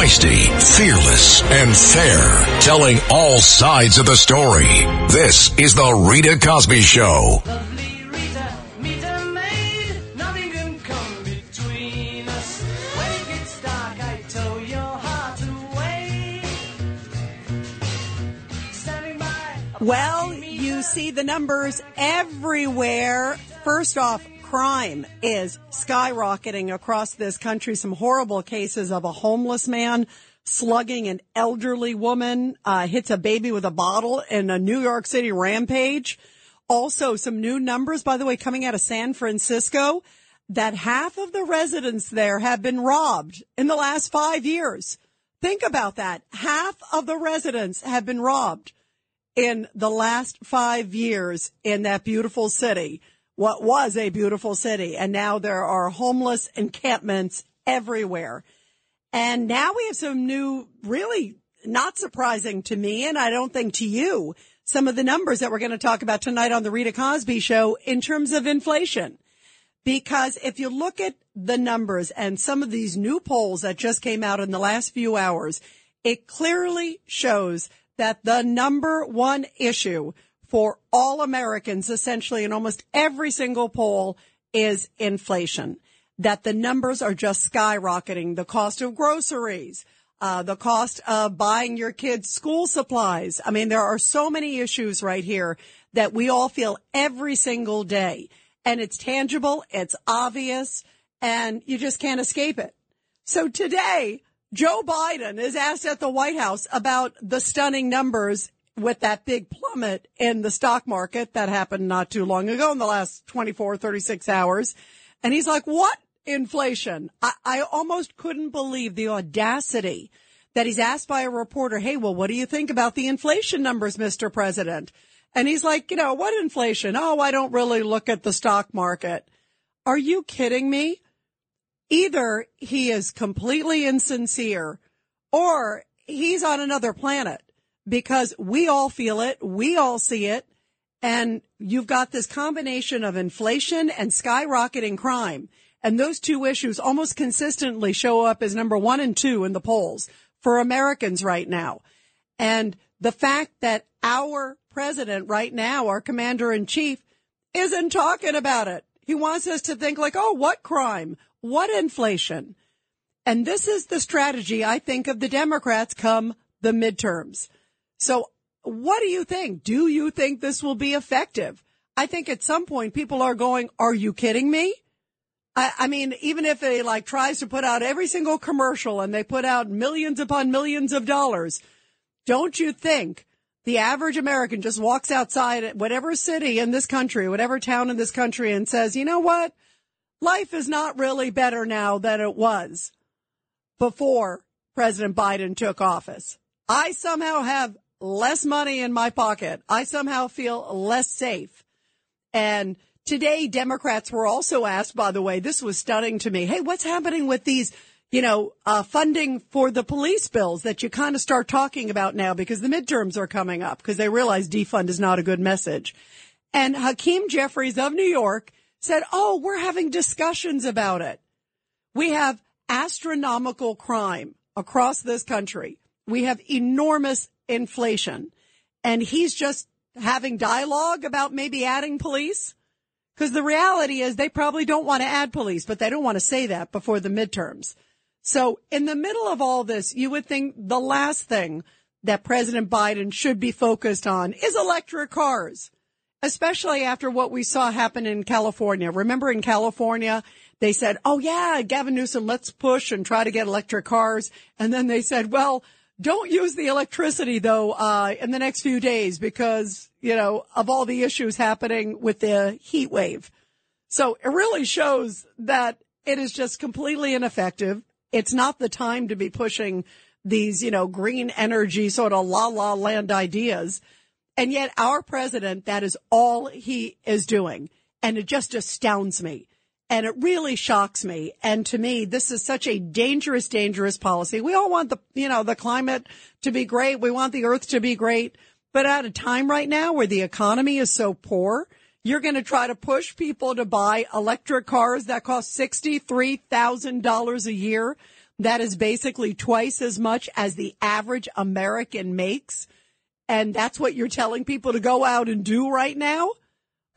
Feisty, fearless, and fair. Telling all sides of the story. This is The Rita Cosby Show. Lovely Rita, meet a maid. Nothing can come between us. When it gets dark, I tow your heart away. Standing by. Well, you see the numbers everywhere. First off, crime is skyrocketing across this country. Some horrible cases of a homeless man slugging an elderly woman, uh, hits a baby with a bottle in a New York City rampage. Also, some new numbers, by the way, coming out of San Francisco, that half of the residents there have been robbed in the last five years. Think about that. Half of the residents have been robbed in the last five years in that beautiful city, what was a beautiful city. And now there are homeless encampments everywhere. And now we have some new, really not surprising to me, and I don't think to you, some of the numbers that we're going to talk about tonight on the Rita Cosby show in terms of inflation. Because if you look at the numbers and some of these new polls that just came out in the last few hours, it clearly shows that the number one issue for all Americans, essentially in almost every single poll, is inflation. That the numbers are just skyrocketing. The cost of groceries, uh, the cost of buying your kids school supplies. I mean, there are so many issues right here that we all feel every single day. And it's tangible, it's obvious, and you just can't escape it. So today, Joe Biden is asked at the White House about the stunning numbers with that big plummet in the stock market that happened not too long ago in the last 24, 36 hours. And he's like, what inflation? I, I almost couldn't believe the audacity that he's asked by a reporter, Hey, well, what do you think about the inflation numbers, Mr. President? And he's like, you know, what inflation? Oh, I don't really look at the stock market. Are you kidding me? Either he is completely insincere or he's on another planet because we all feel it. We all see it. And you've got this combination of inflation and skyrocketing crime. And those two issues almost consistently show up as number one and two in the polls for Americans right now. And the fact that our president right now, our commander in chief, isn't talking about it. He wants us to think like, oh, what crime? What inflation? And this is the strategy, I think, of the Democrats come the midterms. So what do you think? Do you think this will be effective? I think at some point people are going, are you kidding me? I, I mean, even if they like tries to put out every single commercial and they put out millions upon millions of dollars, don't you think the average American just walks outside whatever city in this country, whatever town in this country and says, you know what? Life is not really better now than it was before President Biden took office. I somehow have less money in my pocket. I somehow feel less safe. And today, Democrats were also asked, by the way, this was stunning to me. Hey, what's happening with these, you know, uh, funding for the police bills that you kind of start talking about now because the midterms are coming up because they realize defund is not a good message. And Hakeem Jeffries of New York said, Oh, we're having discussions about it. We have astronomical crime across this country. We have enormous inflation. And he's just having dialogue about maybe adding police. Because the reality is they probably don't want to add police, but they don't want to say that before the midterms. So in the middle of all this, you would think the last thing that President Biden should be focused on is electric cars, especially after what we saw happen in California. Remember in California, they said, Oh yeah, Gavin Newsom, let's push and try to get electric cars. And then they said, well, don't use the electricity though, uh, in the next few days because, you know, of all the issues happening with the heat wave. So it really shows that it is just completely ineffective. It's not the time to be pushing these, you know, green energy sort of la la land ideas. And yet our president, that is all he is doing. And it just astounds me. And it really shocks me. And to me, this is such a dangerous, dangerous policy. We all want the, you know, the climate to be great. We want the earth to be great. But at a time right now where the economy is so poor, you're going to try to push people to buy electric cars that cost $63,000 a year. that is basically twice as much as the average American makes. And that's what you're telling people to go out and do right now.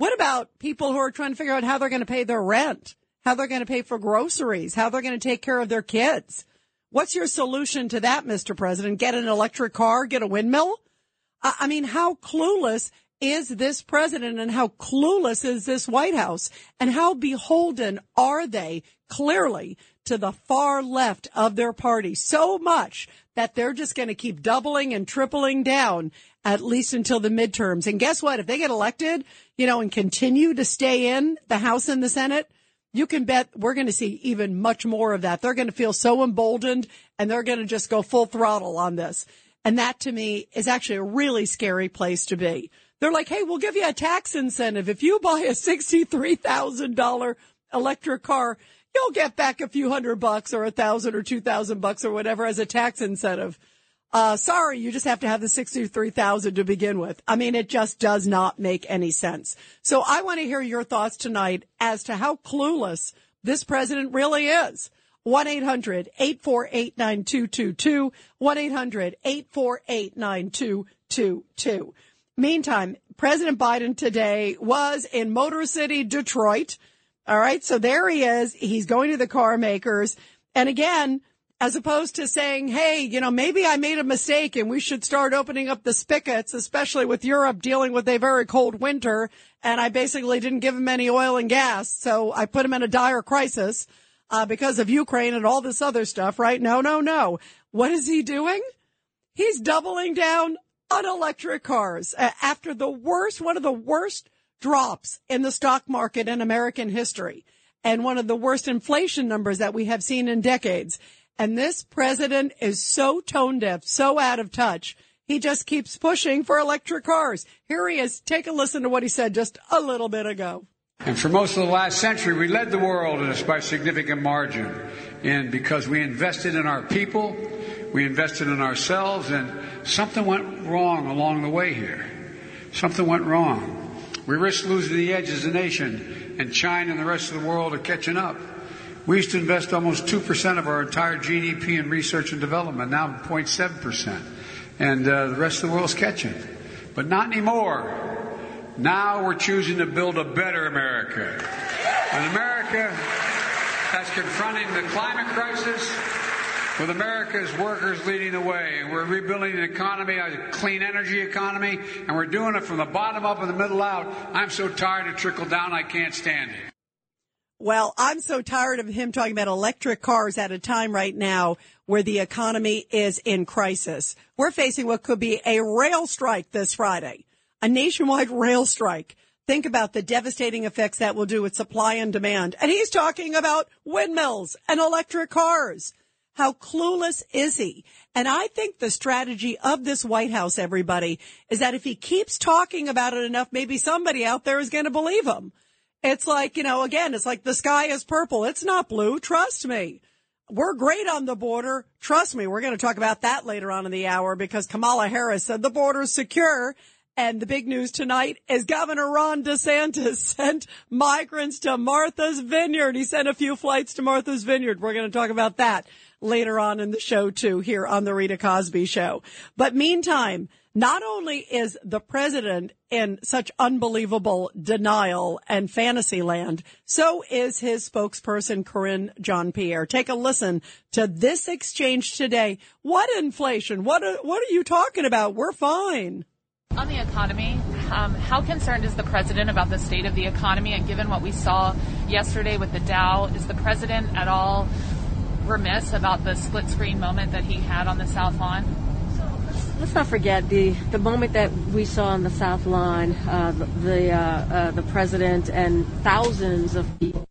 What about people who are trying to figure out how they're going to pay their rent, how they're going to pay for groceries, how they're going to take care of their kids? What's your solution to that, Mr. President? Get an electric car, get a windmill? I mean, how clueless is this president and how clueless is this White House and how beholden are they clearly to the far left of their party so much that they're just going to keep doubling and tripling down at least until the midterms. And guess what? If they get elected, you know, and continue to stay in the House and the Senate, you can bet we're going to see even much more of that. They're going to feel so emboldened and they're going to just go full throttle on this. And that to me is actually a really scary place to be. They're like, Hey, we'll give you a tax incentive. If you buy a $63,000 electric car, you'll get back a few hundred bucks or a thousand or two thousand bucks or whatever as a tax incentive. Uh, sorry, you just have to have the 63,000 to begin with. I mean, it just does not make any sense. So I want to hear your thoughts tonight as to how clueless this president really is. 1-800-848-9222, 1-800-848-9222. Meantime, President Biden today was in Motor City, Detroit. All right. So there he is. He's going to the car makers. And again, as opposed to saying, Hey, you know, maybe I made a mistake and we should start opening up the spigots, especially with Europe dealing with a very cold winter. And I basically didn't give him any oil and gas. So I put him in a dire crisis, uh, because of Ukraine and all this other stuff, right? No, no, no. What is he doing? He's doubling down on electric cars uh, after the worst, one of the worst drops in the stock market in American history and one of the worst inflation numbers that we have seen in decades. And this president is so tone deaf, so out of touch. He just keeps pushing for electric cars. Here he is. Take a listen to what he said just a little bit ago. And for most of the last century, we led the world in this by significant margin. And because we invested in our people, we invested in ourselves, and something went wrong along the way here. Something went wrong. We risked losing the edge as a nation, and China and the rest of the world are catching up. We used to invest almost 2% of our entire GDP in research and development, now 0.7%. And uh, the rest of the world's catching. But not anymore. Now we're choosing to build a better America. An America that's confronting the climate crisis with America's workers leading the way. And we're rebuilding an economy, a clean energy economy, and we're doing it from the bottom up and the middle out. I'm so tired of trickle down, I can't stand it. Well, I'm so tired of him talking about electric cars at a time right now where the economy is in crisis. We're facing what could be a rail strike this Friday a nationwide rail strike. Think about the devastating effects that will do with supply and demand. And he's talking about windmills and electric cars. How clueless is he? And I think the strategy of this White House, everybody, is that if he keeps talking about it enough, maybe somebody out there is going to believe him. It's like, you know, again, it's like the sky is purple. It's not blue. Trust me. We're great on the border. Trust me. We're going to talk about that later on in the hour because Kamala Harris said the border's secure and the big news tonight is Governor Ron DeSantis sent migrants to Martha's Vineyard. He sent a few flights to Martha's Vineyard. We're going to talk about that later on in the show too, here on the Rita Cosby show. But meantime, not only is the president in such unbelievable denial and fantasy land, so is his spokesperson, Karine Jean-Pierre. Take a listen to this exchange today. What inflation? What are, what are you talking about? We're fine. On the economy, um, how concerned is the president about the state of the economy? And given what we saw yesterday with the Dow, is the president at all remiss about the split screen moment that he had on the South Lawn? Let's not forget the, the moment that we saw on the South Lawn, uh, the uh, uh, the president and thousands of people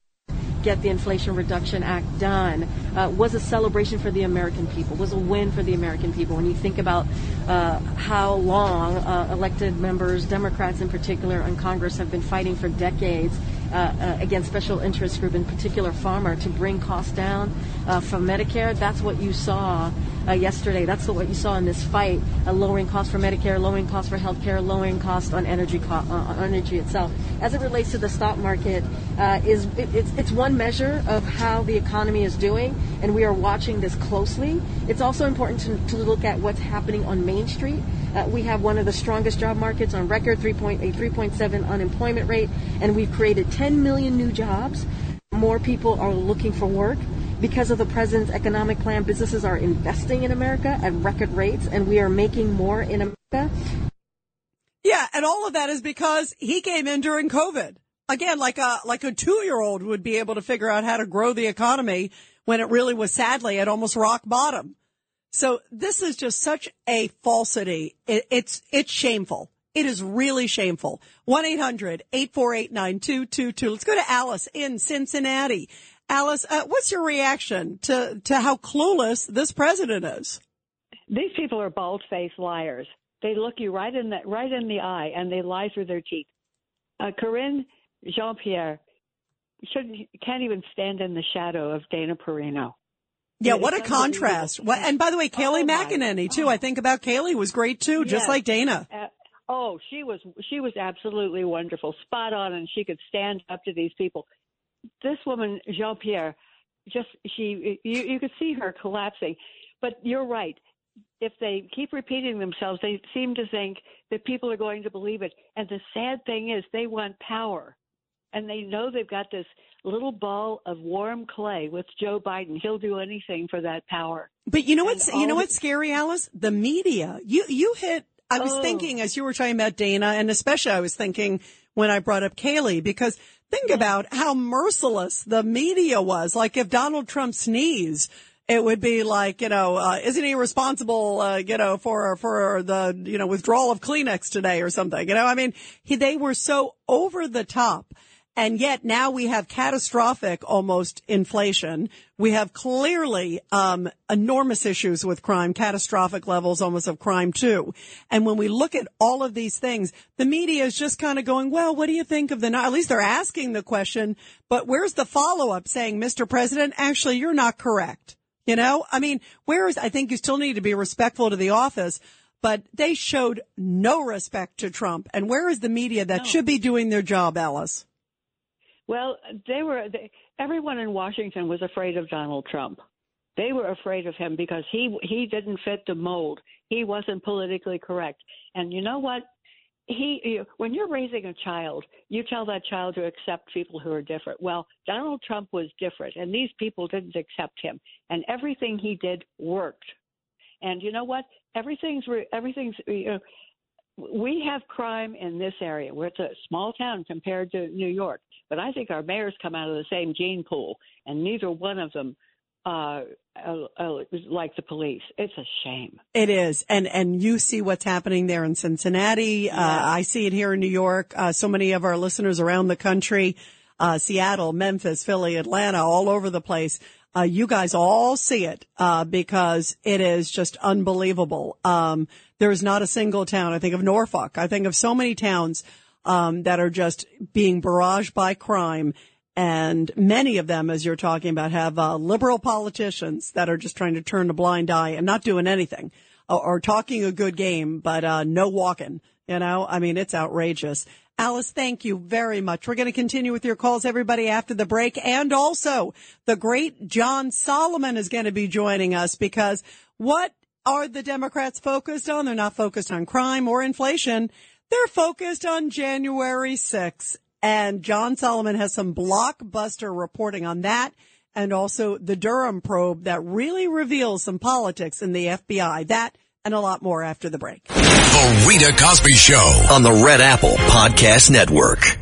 get the Inflation Reduction Act done uh, was a celebration for the American people, was a win for the American people. When you think about uh, how long uh, elected members, Democrats in particular, in Congress have been fighting for decades uh, uh, against special interest group, in particular pharma, to bring costs down uh, from Medicare, that's what you saw uh, yesterday. That's what you saw in this fight: uh, lowering costs for Medicare, lowering costs for healthcare, lowering costs on energy co- uh, on energy itself. As it relates to the stock market, uh, is it, it's it's one measure of how the economy is doing, and we are watching this closely. It's also important to, to look at what's happening on Main Street. Uh, we have one of the strongest job markets on record, 3.8, 3.7 unemployment rate, and we've created 10 million new jobs. More people are looking for work. Because of the president's economic plan, businesses are investing in America at record rates, and we are making more in America. Yeah, and all of that is because he came in during COVID. Again, like a like a two year old would be able to figure out how to grow the economy when it really was sadly at almost rock bottom. So this is just such a falsity. It, it's it's shameful. It is really shameful. 1-800-848-9222. Let's go to Alice in Cincinnati. Alice, uh, what's your reaction to, to how clueless this president is? These people are bald-faced liars. They look you right in the right in the eye, and they lie through their teeth. Uh, Karine Jean Pierre shouldn't can't even stand in the shadow of Dana Perino. Yeah, what a contrast. What, and by the way, Kayleigh Oh, McEnany too. I think about Kayleigh was great too, just Yes. like Dana. Uh, oh, she was she was absolutely wonderful, spot on, and she could stand up to these people. This woman, Jean Pierre, just she you you could see her collapsing. But you're right. If they keep repeating themselves, they seem to think that people are going to believe it. And the sad thing is, they want power, and they know they've got this little ball of warm clay with Joe Biden. He'll do anything for that power. But you know what's you know what's scary, Alice? The media. You you hit. I was Oh. thinking as you were talking about Dana, and especially I was thinking when I brought up Kayleigh because think about how merciless the media was. Like if Donald Trump sneezed. It would be like, you know, uh, isn't he responsible, uh, you know, for, for the, you know, withdrawal of Kleenex today or something? You know, I mean, he, they were so over the top. And yet now we have catastrophic almost inflation. We have clearly, um, enormous issues with crime, catastrophic levels almost of crime too. And when we look at all of these things, the media is just kind of going, well, what do you think of the, at least they're asking the question, but where's the follow up saying, Mr. President, actually, you're not correct. You know, I mean, where is, I think you still need to be respectful to the office, but they showed no respect to Trump. And where is the media that should be doing their job, Alice? Well, they were. They, everyone in Washington was afraid of Donald Trump. They were afraid of him because he he didn't fit the mold. He wasn't politically correct. And you know what? He you- when you're raising a child, you tell that child to accept people who are different. Well, Donald Trump was different, and these people didn't accept him. And everything he did worked. And you know what? Everything's everything's. You know, we have crime in this area. We're it's a small town compared to New York, but I think our mayors come out of the same gene pool, and neither one of them uh, uh, uh, like the police. It's a shame. It is. And, and you see what's happening there in Cincinnati. Uh, I see it here in New York. Uh, so many of our listeners around the country, uh, Seattle, Memphis, Philly, Atlanta, all over the place. Uh, you guys all see it, uh, because it is just unbelievable. Um, there's not a single town. I think of Norfolk. I think of so many towns, um, that are just being barraged by crime. And many of them, as you're talking about, have uh, liberal politicians that are just trying to turn a blind eye and not doing anything or, or talking a good game, but uh, no walking. You know, I mean, it's outrageous. Alice, thank you very much. We're going to continue with your calls, everybody, after the break. And also, the great John Solomon is going to be joining us because what are the Democrats focused on? They're not focused on crime or inflation. They're focused on January 6th. And John Solomon has some blockbuster reporting on that and also the Durham probe that really reveals some politics in the FBI. That and a lot more after the break. The Rita Cosby Show. on the Red Apple Podcast Network.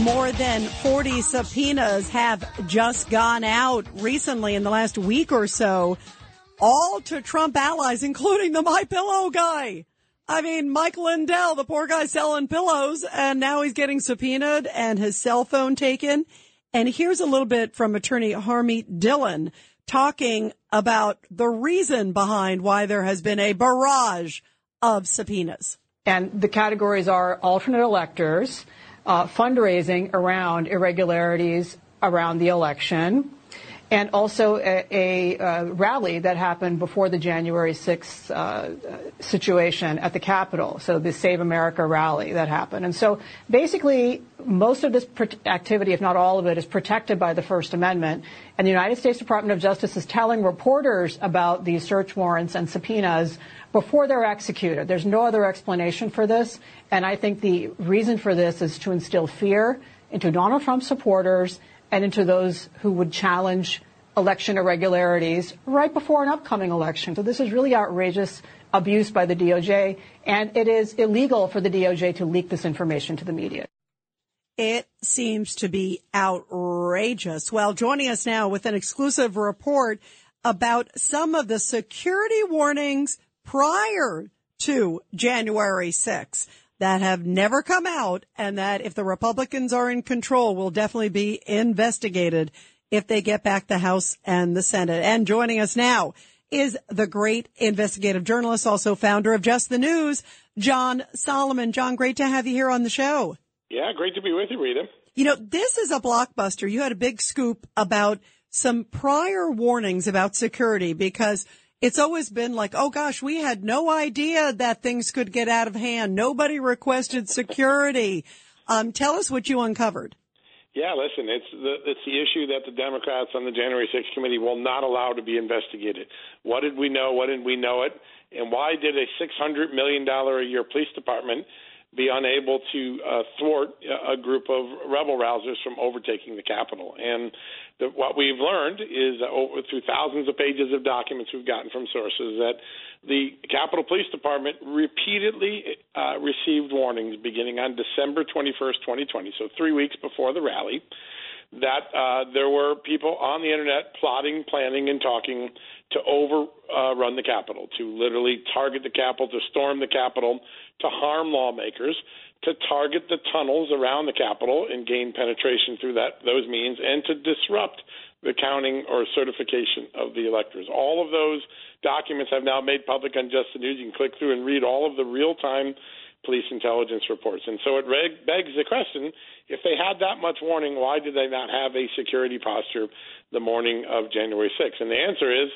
More than 40 subpoenas have just gone out recently in the last week or so, all to Trump allies, including the My Pillow guy. I mean, Mike Lindell, the poor guy selling pillows, and now he's getting subpoenaed and his cell phone taken. And here's a little bit from attorney Harmeet Dillon talking about the reason behind why there has been a barrage of subpoenas. And the categories are alternate electors, uh, fundraising around irregularities around the election, and also a, a, a, rally that happened before the January 6th uh, situation at the Capitol. So the Save America rally that happened. And so basically, most of this activity, if not all of it, is protected by the First Amendment. And the United States Department of Justice is telling reporters about these search warrants and subpoenas before they're executed. There's no other explanation for this. And I think the reason for this is to instill fear into Donald Trump supporters and into those who would challenge election irregularities right before an upcoming election. So this is really outrageous abuse by the DOJ, and it is illegal for the DOJ to leak this information to the media. It seems to be outrageous. Well, joining us now with an exclusive report about some of the security warnings prior to January 6th that have never come out and that if the Republicans are in control will definitely be investigated if they get back the House and the Senate. And joining us now is the great investigative journalist, also founder of Just the News, John Solomon. John, great to have you here on the show. Yeah, great to be with you, Rita. You know, this is a blockbuster. You had a big scoop about some prior warnings about security because it's always been like, oh gosh, we had no idea that things could get out of hand. Nobody requested security. Um, tell us what you uncovered. Yeah, listen, it's the it's the issue that the Democrats on the January 6th committee will not allow to be investigated. What did we know? What didn't we know it? And why did a 600 million dollar a year police department be unable to uh, thwart a group of rebel rousers from overtaking the Capitol. And the, what we've learned is that over, through thousands of pages of documents we've gotten from sources that the Capitol Police Department repeatedly uh, received warnings beginning on December 21st, 2020, so three weeks before the rally, that uh, there were people on the internet plotting, planning, and talking to overrun uh, the Capitol, to literally target the Capitol, to storm the Capitol, to harm lawmakers, to target the tunnels around the Capitol and gain penetration through that those means, and to disrupt the counting or certification of the electors. All of those documents have now made public on Just the News. You can click through and read all of the real-time police intelligence reports. And so it reg- begs the question: if they had that much warning, why did they not have a security posture the morning of January 6th? And the answer is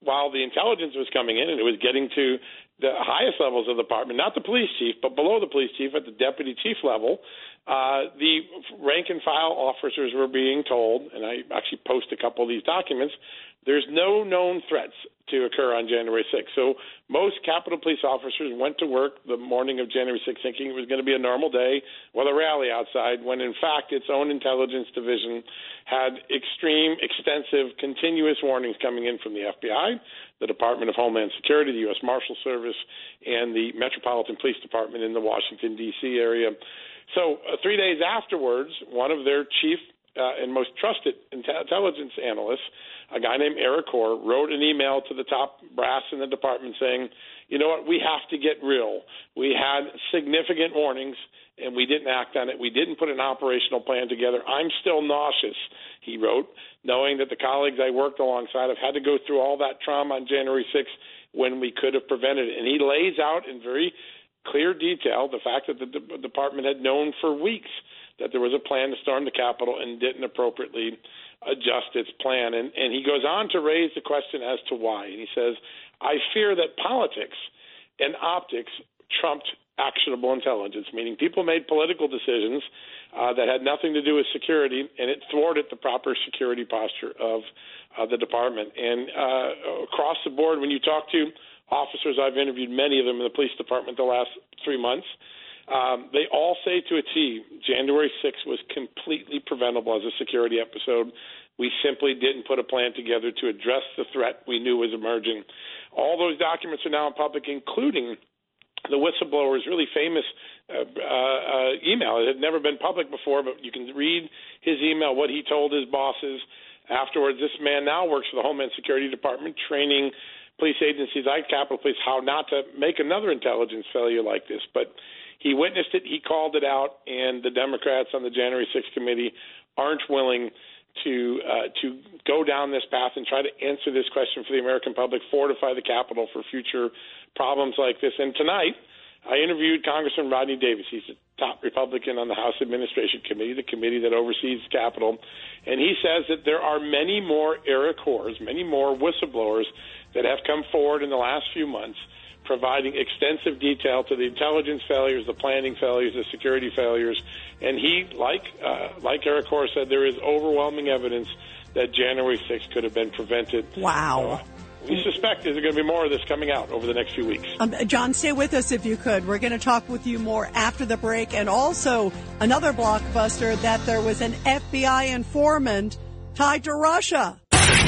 while the intelligence was coming in and it was getting to the highest levels of the department, not the police chief, but below the police chief at the deputy chief level, uh, the rank and file officers were being told, and I actually post a couple of these documents, there's no known threats to occur on January 6th. So most Capitol Police officers went to work the morning of January 6th thinking it was going to be a normal day with a rally outside, when in fact its own intelligence division had extreme, extensive, continuous warnings coming in from the FBI, the Department of Homeland Security, the U.S. Marshal Service, and the Metropolitan Police Department in the Washington, D.C. area. So uh, three days afterwards, one of their chief uh, and most trusted intelligence analysts a guy named Eric Orr wrote an email to the top brass in the department saying, you know what, we have to get real. We had significant warnings and we didn't act on it. We didn't put an operational plan together. I'm still nauseous, he wrote, knowing that the colleagues I worked alongside have had to go through all that trauma on January 6th when we could have prevented it. And he lays out in very clear detail the fact that the de- department had known for weeks that there was a plan to storm the Capitol and didn't appropriately adjust its plan. And, and he goes on to raise the question as to why. And he says, I fear that politics and optics trumped actionable intelligence, meaning people made political decisions uh, that had nothing to do with security, and it thwarted the proper security posture of uh, the department. And uh, across the board, when you talk to officers, I've interviewed many of them in the police department the last three months. Um, they all say to a T, January 6th was completely preventable as a security episode. We simply didn't put a plan together to address the threat we knew was emerging. All those documents are now in public, including the whistleblower's really famous uh, uh, email. It had never been public before, but you can read his email, what he told his bosses. Afterwards, this man now works for the Homeland Security Department, training police agencies like Capitol Police how not to make another intelligence failure like this. But he witnessed it, he called it out, and the Democrats on the January 6th committee aren't willing to uh, to go down this path and try to answer this question for the American public, fortify the Capitol for future problems like this. And tonight, I interviewed Congressman Rodney Davis. He's a top Republican on the House Administration Committee, the committee that oversees Capitol, and he says that there are many more Eric Hors, many more whistleblowers that have come forward in the last few months providing extensive detail to the intelligence failures, the planning failures, the security failures, and he, like uh, like Eric Hors said, there is overwhelming evidence that January 6th could have been prevented. Wow. Uh, we suspect there's going to be more of this coming out over the next few weeks. Um, John, stay with us if you could. We're going to talk with you more after the break, and also another blockbuster that there was an FBI informant tied to Russia.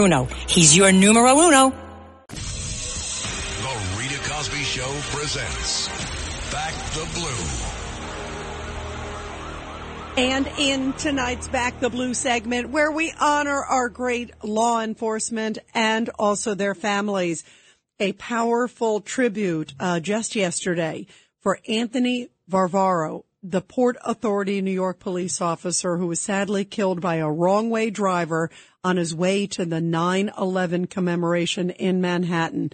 Bruno. He's your numero uno. The Rita Cosby Show presents Back the Blue. And in tonight's Back the Blue segment, where we honor our great law enforcement and also their families, a powerful tribute uh, just yesterday for Anthony Varvaro, the Port Authority New York police officer who was sadly killed by a wrong way driver on his way to the 9-11 commemoration in Manhattan.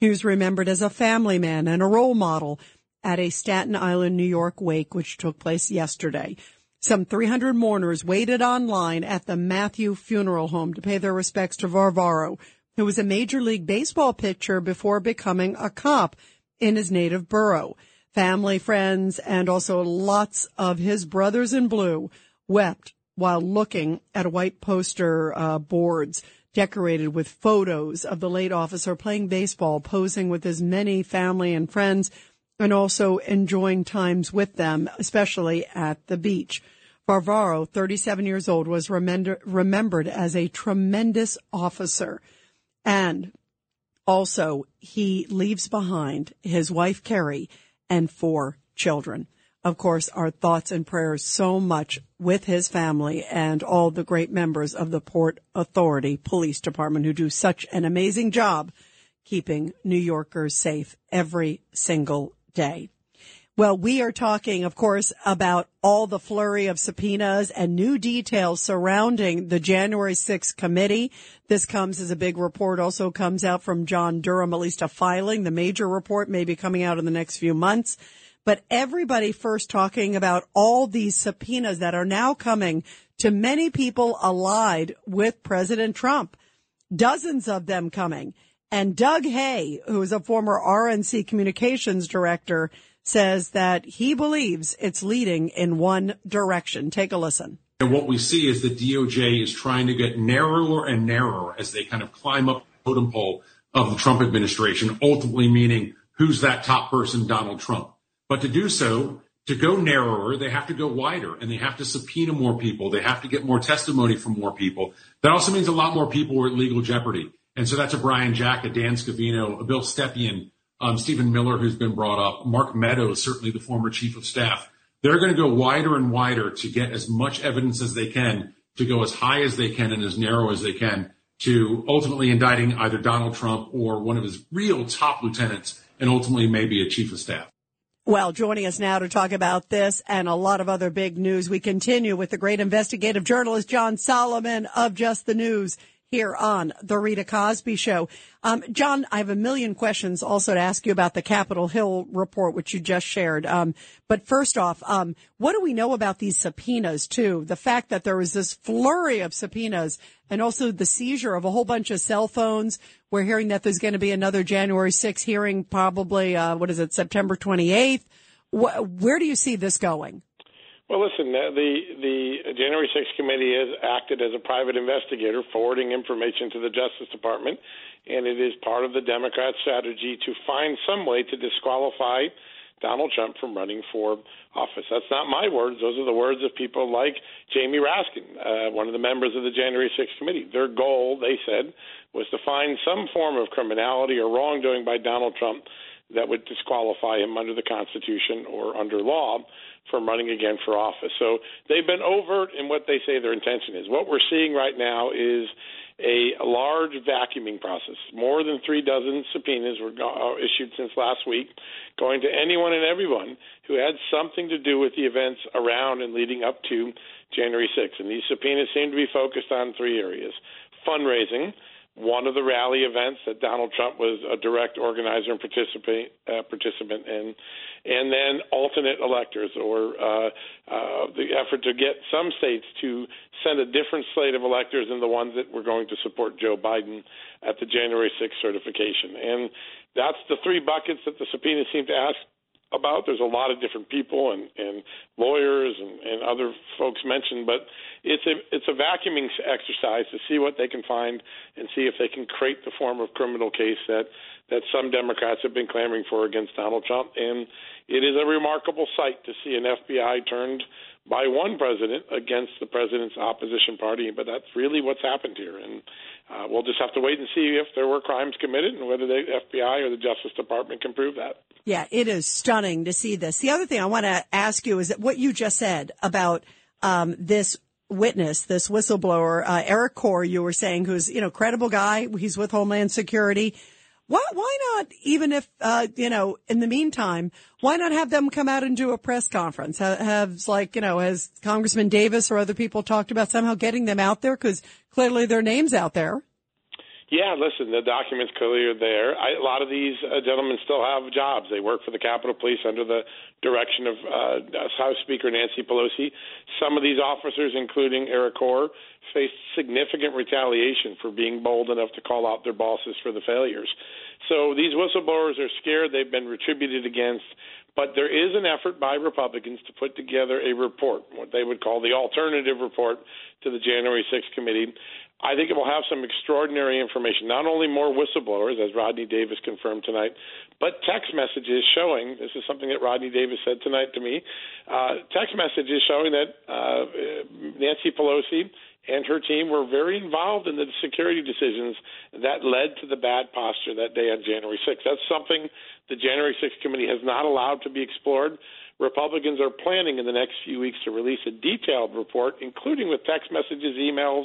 He was remembered as a family man and a role model at a Staten Island, New York wake, which took place yesterday. Some 300 mourners waited online at the Matthew Funeral Home to pay their respects to Varvaro, who was a Major League Baseball pitcher before becoming a cop in his native borough. Family, friends, and also lots of his brothers in blue wept while looking at white poster uh, boards decorated with photos of the late officer playing baseball, posing with his many family and friends, and also enjoying times with them, especially at the beach. Varvaro, 37 years old, was remember, remembered as a tremendous officer. And also, he leaves behind his wife, Carrie, and four children. Of course, our thoughts and prayers so much with his family and all the great members of the Port Authority Police Department who do such an amazing job keeping New Yorkers safe every single day. Well, we are talking, of course, about all the flurry of subpoenas and new details surrounding the January 6th committee. This comes as a big report also comes out from John Durham, at least a filing. The major report may be coming out in the next few months. But everybody first talking about all these subpoenas that are now coming to many people allied with President Trump. Dozens of them coming. And Doug Hay, who is a former RNC communications director, says that he believes it's leading in one direction. Take a listen. And what we see is the DOJ is trying to get narrower and narrower as they kind of climb up the totem pole of the Trump administration, ultimately meaning who's that top person, Donald Trump. But to do so, to go narrower, they have to go wider and they have to subpoena more people. They have to get more testimony from more people. That also means a lot more people are at legal jeopardy. And so that's a Brian Jack, a Dan Scavino, a Bill Stepien, Um, Stephen Miller, who's been brought up, Mark Meadows, certainly the former chief of staff. They're going to go wider and wider to get as much evidence as they can, to go as high as they can and as narrow as they can to ultimately indicting either Donald Trump or one of his real top lieutenants and ultimately maybe a chief of staff. Well, joining us now to talk about this and a lot of other big news, we continue with the great investigative journalist John Solomon of Just the News here on the Rita Cosby Show. Um, John, I have a million questions also to ask you about the Capitol Hill report, which you just shared. Um, but first off, um, what do we know about these subpoenas too? The fact that there was this flurry of subpoenas and also the seizure of a whole bunch of cell phones. We're hearing that there's going to be another January 6th hearing, probably, uh, what is it, September 28th? Wh- where do you see this going? Well, listen, the the January 6th committee has acted as a private investigator, forwarding information to the Justice Department, and it is part of the Democrat strategy to find some way to disqualify Donald Trump from running for office. That's not my words. Those are the words of people like Jamie Raskin, uh, one of the members of the January 6th committee. Their goal, they said, was to find some form of criminality or wrongdoing by Donald Trump that would disqualify him under the Constitution or under law from running again for office. So they've been overt in what they say their intention is. What we're seeing right now is a large vacuuming process. More than three dozen subpoenas were uh, issued since last week, going to anyone and everyone who had something to do with the events around and leading up to January 6th. And these subpoenas seem to be focused on three areas fundraising, one of the rally events that Donald Trump was a direct organizer and participant uh, participant in, and then alternate electors or uh, uh, the effort to get some states to send a different slate of electors than the ones that were going to support Joe Biden at the January 6th certification. And that's the three buckets that the subpoena seemed to ask about. There's a lot of different people and, and lawyers and, and other folks mentioned, but it's a it's a vacuuming exercise to see what they can find and see if they can create the form of criminal case that that some Democrats have been clamoring for against Donald Trump. And it is a remarkable sight to see an FBI turned by one president against the president's opposition party. But that's really what's happened here, and uh, we'll just have to wait and see if there were crimes committed and whether the FBI or the Justice Department can prove that. Yeah, it is stunning to see this. The other thing I want to ask you is that what you just said about um, this witness, this whistleblower, uh, Eric Corr, you were saying, who's you know credible guy. He's with Homeland Security. Why, why not, even if, uh, you know, in the meantime, why not have them come out and do a press conference? Have, have like, you know, has Congressman Davis or other people talked about somehow getting them out there? Cause clearly their name's out there. Yeah, listen, the documents clearly are there. I, a lot of these uh, gentlemen still have jobs. They work for the Capitol Police under the direction of uh, House Speaker Nancy Pelosi. Some of these officers, including Eric Corr, faced significant retaliation for being bold enough to call out their bosses for the failures. So these whistleblowers are scared they've been retributed against. But there is an effort by Republicans to put together a report, what they would call the alternative report to the January 6th committee. I think it will have some extraordinary information, not only more whistleblowers, as Rodney Davis confirmed tonight, but text messages showing this is something that Rodney Davis said tonight to me uh, text messages showing that uh, Nancy Pelosi and her team were very involved in the security decisions that led to the bad posture that day on January 6th. That's something the January 6th committee has not allowed to be explored. Republicans are planning in the next few weeks to release a detailed report, including with text messages, emails,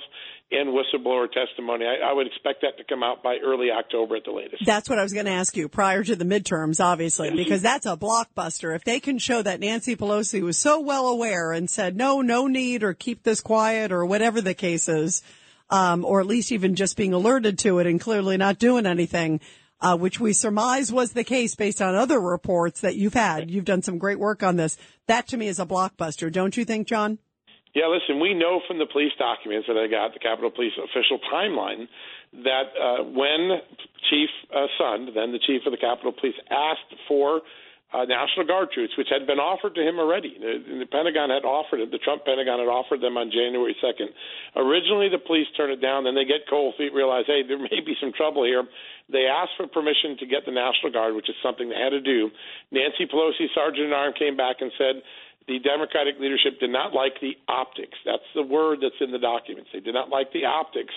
and whistleblower testimony. I, I, would expect that to come out by early October at the latest. That's what I was going to ask you prior to the midterms, obviously, because that's a blockbuster. If they can show that Nancy Pelosi was so well aware and said, no, no need or keep this quiet or whatever the case is, um, or at least even just being alerted to it and clearly not doing anything, uh, which we surmise was the case based on other reports that you've had. You've done some great work on this. That to me is a blockbuster, don't you think, John? Yeah, listen, we know from the police documents that I got, the Capitol Police official timeline, that uh, when Chief uh, Sund, then the chief of the Capitol Police, asked for uh, National Guard troops, which had been offered to him already. The, the Pentagon had offered it. The Trump Pentagon had offered them on January 2nd. Originally, the police turned it down. Then they get cold feet, realize, hey, there may be some trouble here. They asked for permission to get the National Guard, which is something they had to do. Nancy Pelosi, Sergeant at Arms, came back and said the Democratic leadership did not like the optics. That's the word that's in the documents. They did not like the optics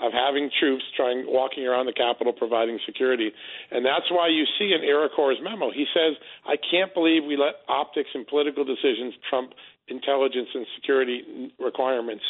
of having troops trying walking around the Capitol providing security. And that's why you see in Corr's memo, he says, I can't believe we let optics and political decisions trump intelligence and security requirements.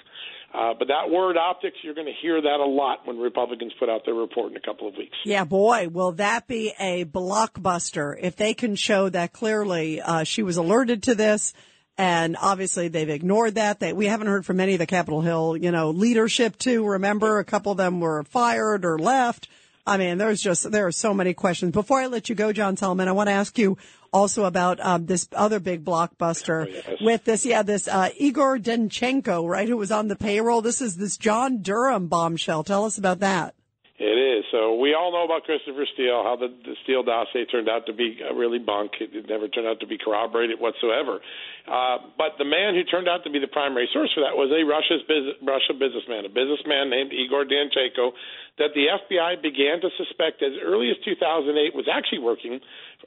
Uh, but that word optics, you're going to hear that a lot when Republicans put out their report in a couple of weeks. Yeah, boy, will that be a blockbuster if they can show that clearly uh, she was alerted to this. And obviously they've ignored that. They, we haven't heard from any of the Capitol Hill, you know, leadership too. Remember, a couple of them were fired or left. I mean, there's just, there are so many questions. Before I let you go, John Solomon, I want to ask you also about um, this other big blockbuster oh, yes. with this, yeah, this uh, Igor Danchenko, right, who was on the payroll. This is this John Durham bombshell. Tell us about that. It is. So we all know about Christopher Steele, how the, the Steele dossier turned out to be really bunk. It, it never turned out to be corroborated whatsoever. Uh, but the man who turned out to be the primary source for that was a Russia's business, Russia businessman, a businessman named Igor Danchenko that the FBI began to suspect as early as 2008 was actually working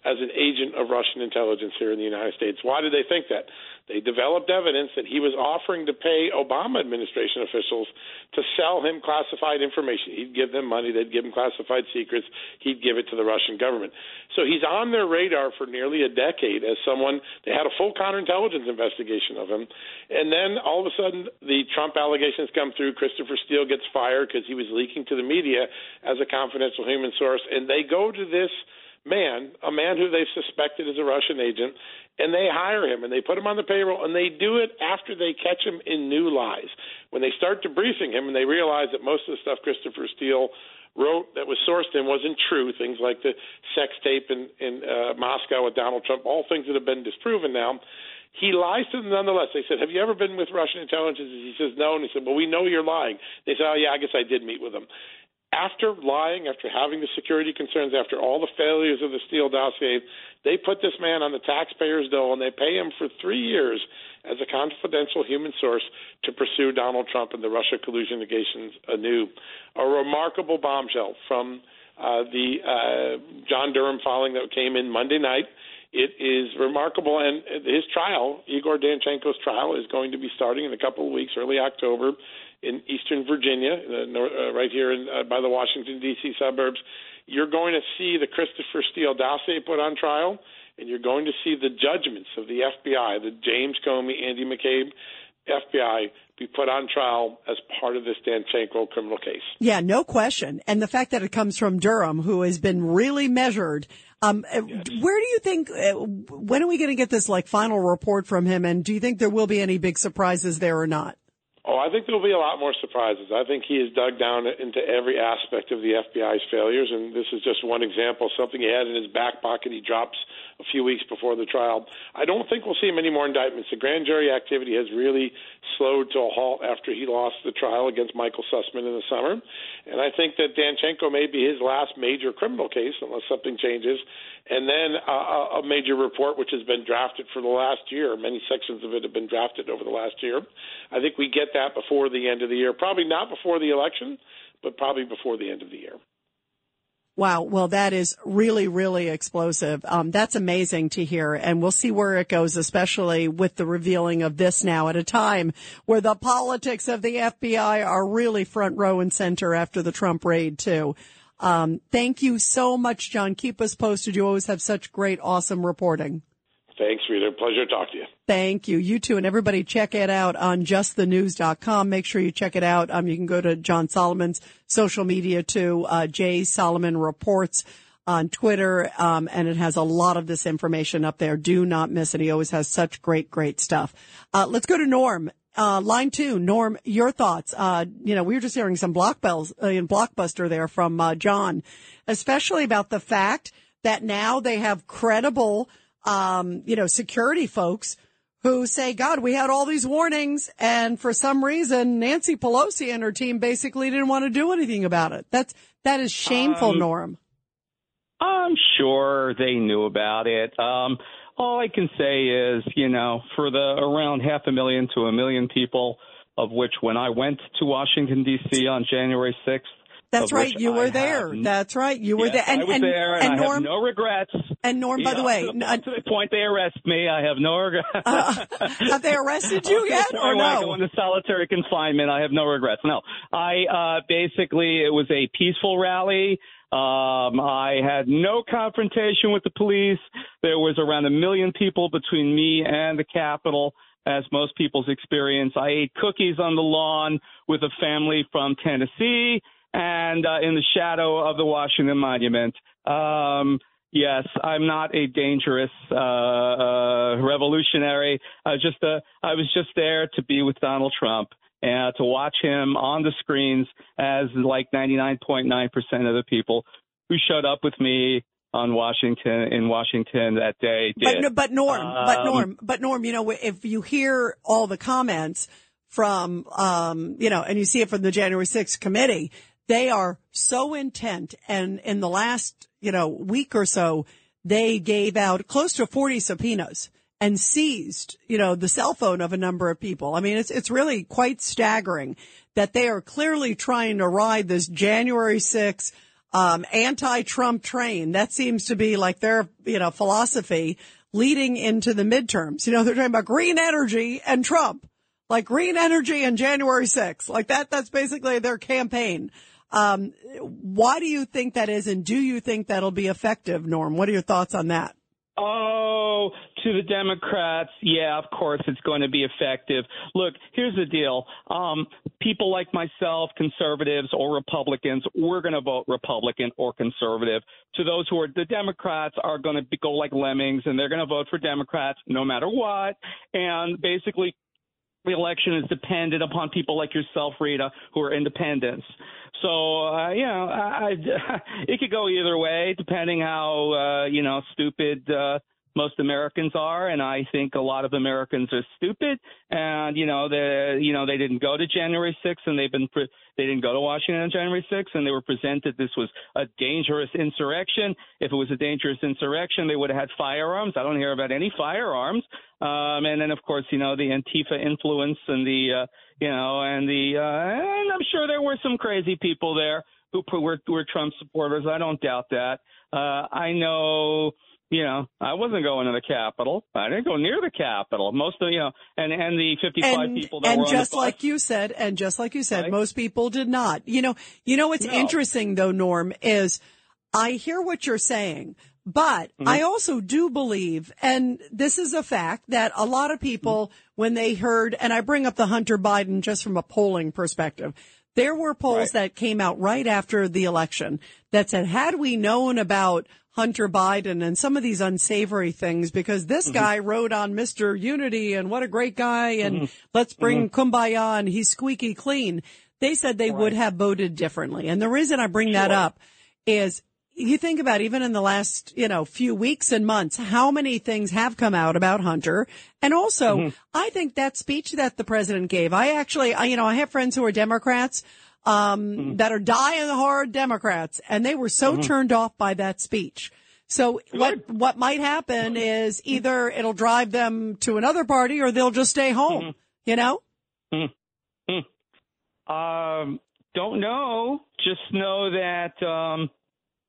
as an agent of Russian intelligence here in the United States. Why did they think that? They developed evidence that he was offering to pay Obama administration officials to sell him classified information. He'd give them money, they'd give him classified secrets, he'd give it to the Russian government. So he's on their radar for nearly a decade as someone, they had a full counterintelligence investigation of him. And then all of a sudden, the Trump allegations come through. Christopher Steele gets fired because he was leaking to the media as a confidential human source. And they go to this man, a man who they've suspected is a Russian agent, and they hire him and they put him on the payroll and they do it after they catch him in new lies. When they start debriefing him and they realize that most of the stuff Christopher Steele wrote that was sourced in wasn't true, things like the sex tape in, in uh, Moscow with Donald Trump, all things that have been disproven now. He lies to them nonetheless. They said, Have you ever been with Russian intelligence? He says, No. And he said, Well, we know you're lying. They said, Oh, yeah, I guess I did meet with them after lying, after having the security concerns, after all the failures of the Steele dossier, they put this man on the taxpayer's dole and they pay him for three years as a confidential human source to pursue Donald Trump and the Russia collusion allegations anew. A remarkable bombshell from uh, the uh, John Durham filing that came in Monday night. It is remarkable, and his trial, Igor Danchenko's trial, is going to be starting in a couple of weeks, early October in eastern Virginia, uh, north, uh, right here in, uh, by the Washington D.C. suburbs. You're going to see the Christopher Steele dossier put on trial, and you're going to see the judgments of the FBI, the James Comey, Andy McCabe FBI, be put on trial as part of this Danchenko criminal case. Yeah, no question. And the fact that it comes from Durham, who has been really measured. Um, uh, yes. Where do you think? Uh, when are we going to get this like final report from him? And do you think there will be any big surprises there or not? Oh, I think there will be a lot more surprises. I think he has dug down into every aspect of the FBI's failures, and this is just one example. Something he had in his back pocket, he drops a few weeks before the trial. I don't think we'll see many more indictments. The grand jury activity has really slowed to a halt after he lost the trial against Michael Sussmann in the summer, and I think that Danchenko may be his last major criminal case unless something changes and then uh, a major report which has been drafted for the last year. Many sections of it have been drafted over the last year. I think we get that before the end of the year. Probably not before the election, but probably before the end of the year. Wow. Well, that is really, really explosive. Um, that's amazing to hear. And we'll see where it goes, especially with the revealing of this now at a time where the politics of the FBI are really front row and center after the Trump raid too. Um, thank you so much, John. Keep us posted. You always have such great, awesome reporting. Thanks, Rita. Pleasure to talk to you. Thank you. You too. And everybody check it out on justthenews.com. Make sure you check it out. Um, you can go to John Solomon's social media too, uh, Jay Solomon Reports on Twitter. Um, and it has a lot of this information up there. Do not miss it. He always has such great, great stuff. Uh, let's go to Norm uh, line two, Norm, your thoughts. Uh, you know, we were just hearing some block bells uh, in Blockbuster there from uh, John, especially about the fact that now they have credible, um, you know, security folks who say, God, we had all these warnings. And for some reason, Nancy Pelosi and her team basically didn't want to do anything about it. That's, that is shameful, Um, Norm. I'm sure they knew about it. Um, all I can say is, you know, for the around half a million to a million people, of which when I went to Washington D.C. on January 6th, That's right. You were have there. That's right. You were Yes, there. I was there, and, I Norm, have no regrets. and Norm, by You the way, to the, n- to the point they arrest me, I have no regrets. have they arrested you yet or When I no? go into solitary confinement, I have no regrets. No, I uh, basically it was a peaceful rally. Um, I had no confrontation with the police. There was around a million people between me and the Capitol, as most people's experience. I ate cookies on the lawn with a family from Tennessee and uh, in the shadow of the Washington Monument. Um, Yes, I'm not a dangerous uh, uh, revolutionary. I was just uh, I was just there to be with Donald Trump and to watch him on the screens as like 99.9% of the people who showed up with me on Washington in Washington that day But did. no, but Norm, but Um, Norm, but Norm, you know, if you hear all the comments from, um, you know, and you see it from the January 6th committee, they are so intent. And in the last, you know, week or so, they gave out close to 40 subpoenas and seized, you know, the cell phone of a number of people. I mean, it's, it's really quite staggering that they are clearly trying to ride this January 6th, um, anti-Trump train. That seems to be like their, you know, philosophy leading into the midterms. You know, they're talking about green energy and Trump, like green energy and January 6th. Like that, that's basically their campaign. Um, why do you think that is? And do you think that'll be effective, Norm? What are your thoughts on that? Oh, to the Democrats, yeah, of course it's going to be effective. Look, here's the deal. Um, people like myself, conservatives or Republicans, we're going to vote Republican or conservative. To those who are the Democrats are going to go like lemmings and they're going to vote for Democrats no matter what. And basically, the election is dependent upon people like yourself, Rita, who are independents. So uh, you know, I, I, it could go either way, depending how uh, you know stupid uh, most Americans are, and I think a lot of Americans are stupid. And you know, they you know they didn't go to January 6th, and they've been pre- they didn't go to Washington on January 6th, and they were presented this was a dangerous insurrection. If it was a dangerous insurrection, they would have had firearms. I don't hear about any firearms. Um, and then of course, you know, the Antifa influence and the uh, you know, and the uh, and I'm sure there were some crazy people there who were were Trump supporters. I don't doubt that. Uh, I know you know, I wasn't going to the Capitol. I didn't go near the Capitol. Most of you know, and and the 55 and, people that and were on just the bus, like you said, and just like you said, Right. most people did not. You know, you know what's No. interesting though, Norm, is I hear what you're saying, but Mm-hmm. I also do believe, and this is a fact, that a lot of people, Mm-hmm. when they heard, and I bring up the Hunter Biden just from a polling perspective, there were polls that came out right after the election that said, had we known about Hunter Biden and some of these unsavory things, because this Mm-hmm. guy wrote on Mr. Unity and what a great guy and let's bring kumbaya and he's squeaky clean. They said they would have voted differently. And the reason I bring that up is you think about even in the last, you know, few weeks and months, how many things have come out about Hunter. And also, mm-hmm. I think that speech that the president gave, I actually, I, you know, I have friends who are Democrats, um, mm-hmm. that are dying hard Democrats and they were so mm-hmm. turned off by that speech. So what, what might happen is either it'll drive them to another party or they'll just stay home, you know? Um, don't know. Just know that, um,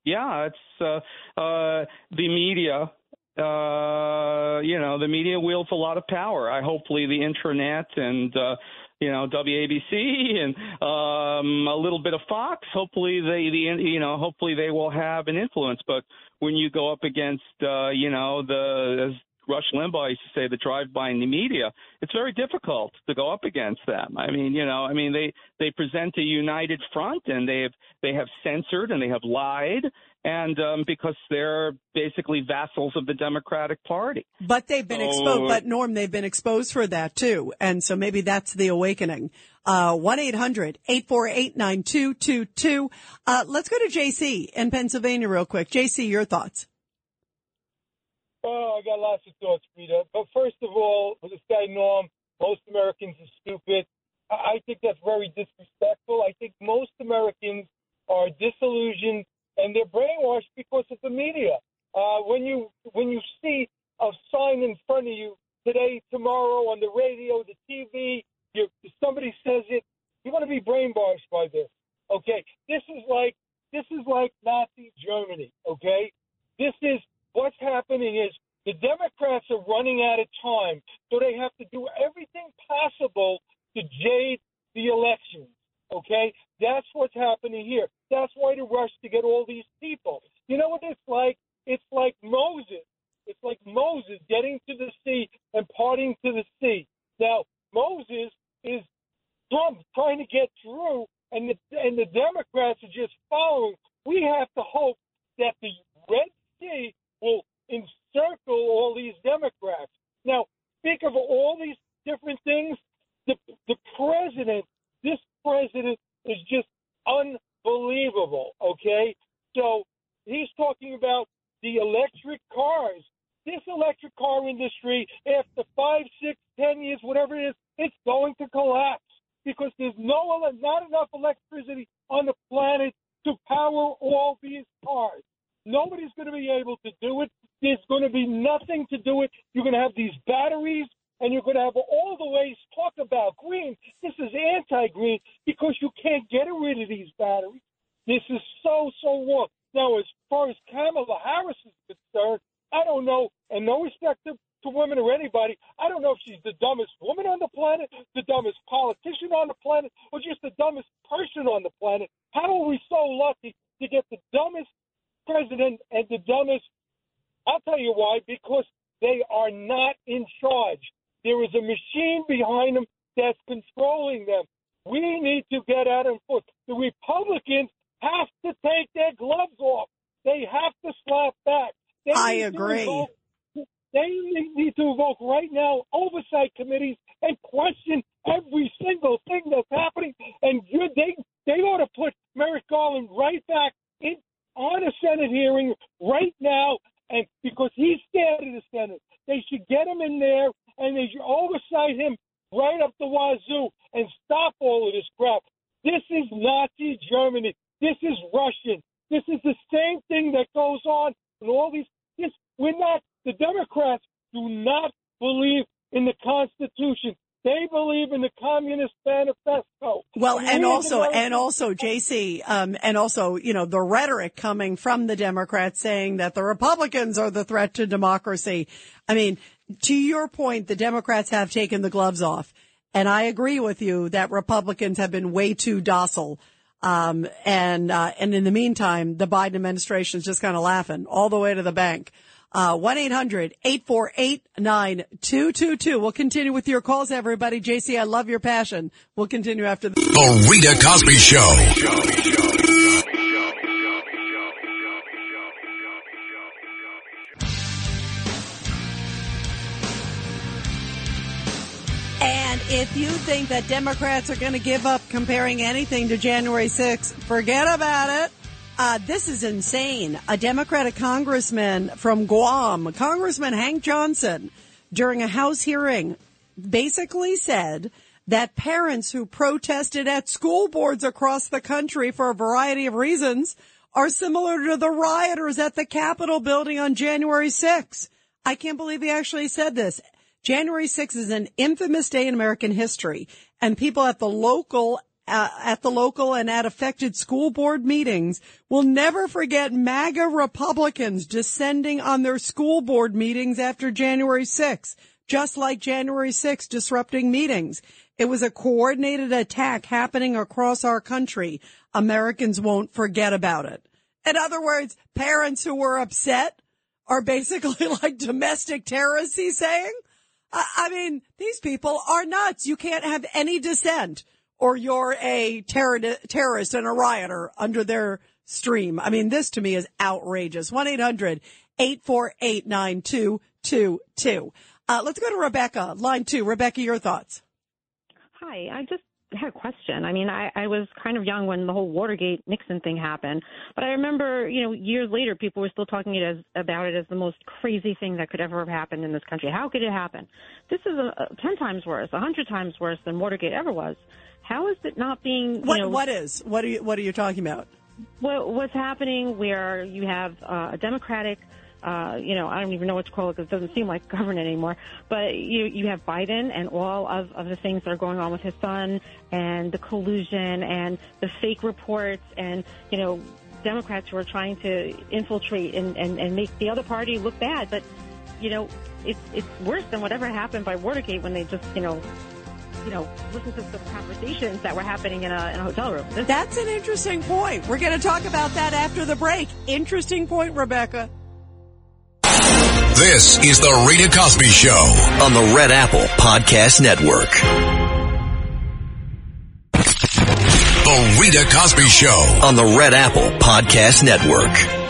yeah, it's uh, uh, the media. Uh, you know, the media wields a lot of power. I hopefully the intranet and uh, you know WABC and um, a little bit of Fox. Hopefully they, the you know, hopefully they will have an influence. But when you go up against, uh, you know, the as Rush Limbaugh used to say, the drive-by in the media, it's very difficult to go up against them. I mean, you know, I mean they they present a united front and they have they have censored and they have lied and um, because they're basically vassals of the Democratic Party. But they've been So- exposed, but Norm, they've been exposed for that too. And so maybe that's the awakening. Uh, 1-800-848-9222. Uh, let's go to JC in Pennsylvania real quick. JC, your thoughts. Oh, I got lots of thoughts, Rita. But first of all, for this guy Norm, most Americans are stupid. I I think that's very disrespectful. I think most Americans are disillusioned and they're brainwashed because of the media. Uh, when you when you see a sign in front of you today, tomorrow on the radio, the TV, you, somebody says it, you're going to be brainwashed by this. Okay, this is like this is like Nazi Germany. Okay, this is what's happening is the Democrats are running out of Manifesto. Well, we and also, and also, JC, um, and also, you know, the rhetoric coming from the Democrats saying that the Republicans are the threat to democracy. I mean, to your point, the Democrats have taken the gloves off. And I agree with you that Republicans have been way too docile. Um, and, uh, and in the meantime, the Biden administration is just kind of laughing all the way to the bank. Uh, 1-800-848-9222. We'll continue with your calls, everybody. JC, I love your passion. We'll continue after the The Rita Cosby Show. And if you think that Democrats are going to give up comparing anything to January 6th, forget about it. Uh, this is insane. A Democratic congressman from Guam, Congressman Hank Johnson, during a House hearing, basically said that parents who protested at school boards across the country for a variety of reasons are similar to the rioters at the Capitol building on January 6th. I can't believe he actually said this. January 6th is an infamous day in American history, and people at the local uh, at the local and at affected school board meetings will never forget MAGA Republicans descending on their school board meetings after January 6th, just like January 6th disrupting meetings. It was a coordinated attack happening across our country. Americans won't forget about it. In other words, parents who were upset are basically like domestic terrorists, he's saying. I, I mean, these people are nuts. You can't have any dissent or you're a terror, terrorist and a rioter under their stream. I mean, this to me is outrageous. 1-800-848-9222. Uh, let's go to Rebecca, line two. Rebecca, your thoughts. Hi, I just had a question. I mean, I, I was kind of young when the whole Watergate Nixon thing happened, but I remember, you know, years later, people were still talking it as, about it as the most crazy thing that could ever have happened in this country. How could it happen? This is a, a ten times worse, a hundred times worse than Watergate ever was. How is it not being? What, know, what is? What are you, what are you talking about? what, what's happening where you have uh, a Democratic, uh, you know, I don't even know what to call it because it doesn't seem like government anymore. But you you have Biden and all of, of the things that are going on with his son and the collusion and the fake reports and you know Democrats who are trying to infiltrate and, and, and make the other party look bad. But you know, it's it's worse than whatever happened by Watergate when they just you know. You know, listen to some conversations that were happening in a, in a hotel room. This That's an interesting point. We're going to talk about that after the break. Interesting point, Rebecca. This is the Rita Cosby Show. on the Red Apple Podcast Network. The Rita Cosby Show. On the Red Apple Podcast Network.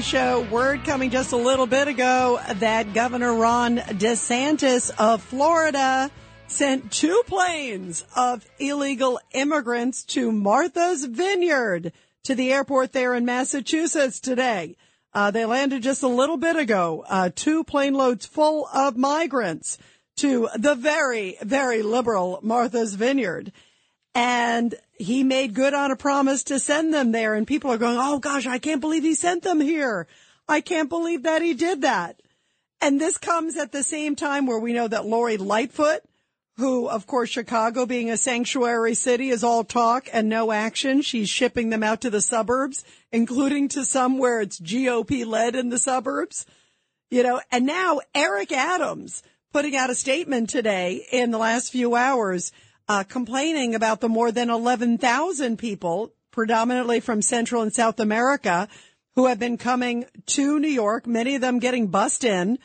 Show, word coming just a little bit ago that Governor Ron DeSantis of Florida sent two planes of illegal immigrants to Martha's Vineyard to the airport there in Massachusetts today. Uh, they landed just a little bit ago, uh, two plane loads full of migrants to the very, very liberal Martha's Vineyard. And he made good on a promise to send them there. And people are going, Oh gosh, I can't believe he sent them here. I can't believe that he did that. And this comes at the same time where we know that Lori Lightfoot, who, of course, Chicago being a sanctuary city is all talk and no action. She's shipping them out to the suburbs, including to some where it's GOP led in the suburbs. You know, and now Eric Adams putting out a statement today in the last few hours, uh, complaining about the more than 11,000 people, predominantly from Central and South America, who have been coming to New York, many of them getting bussed in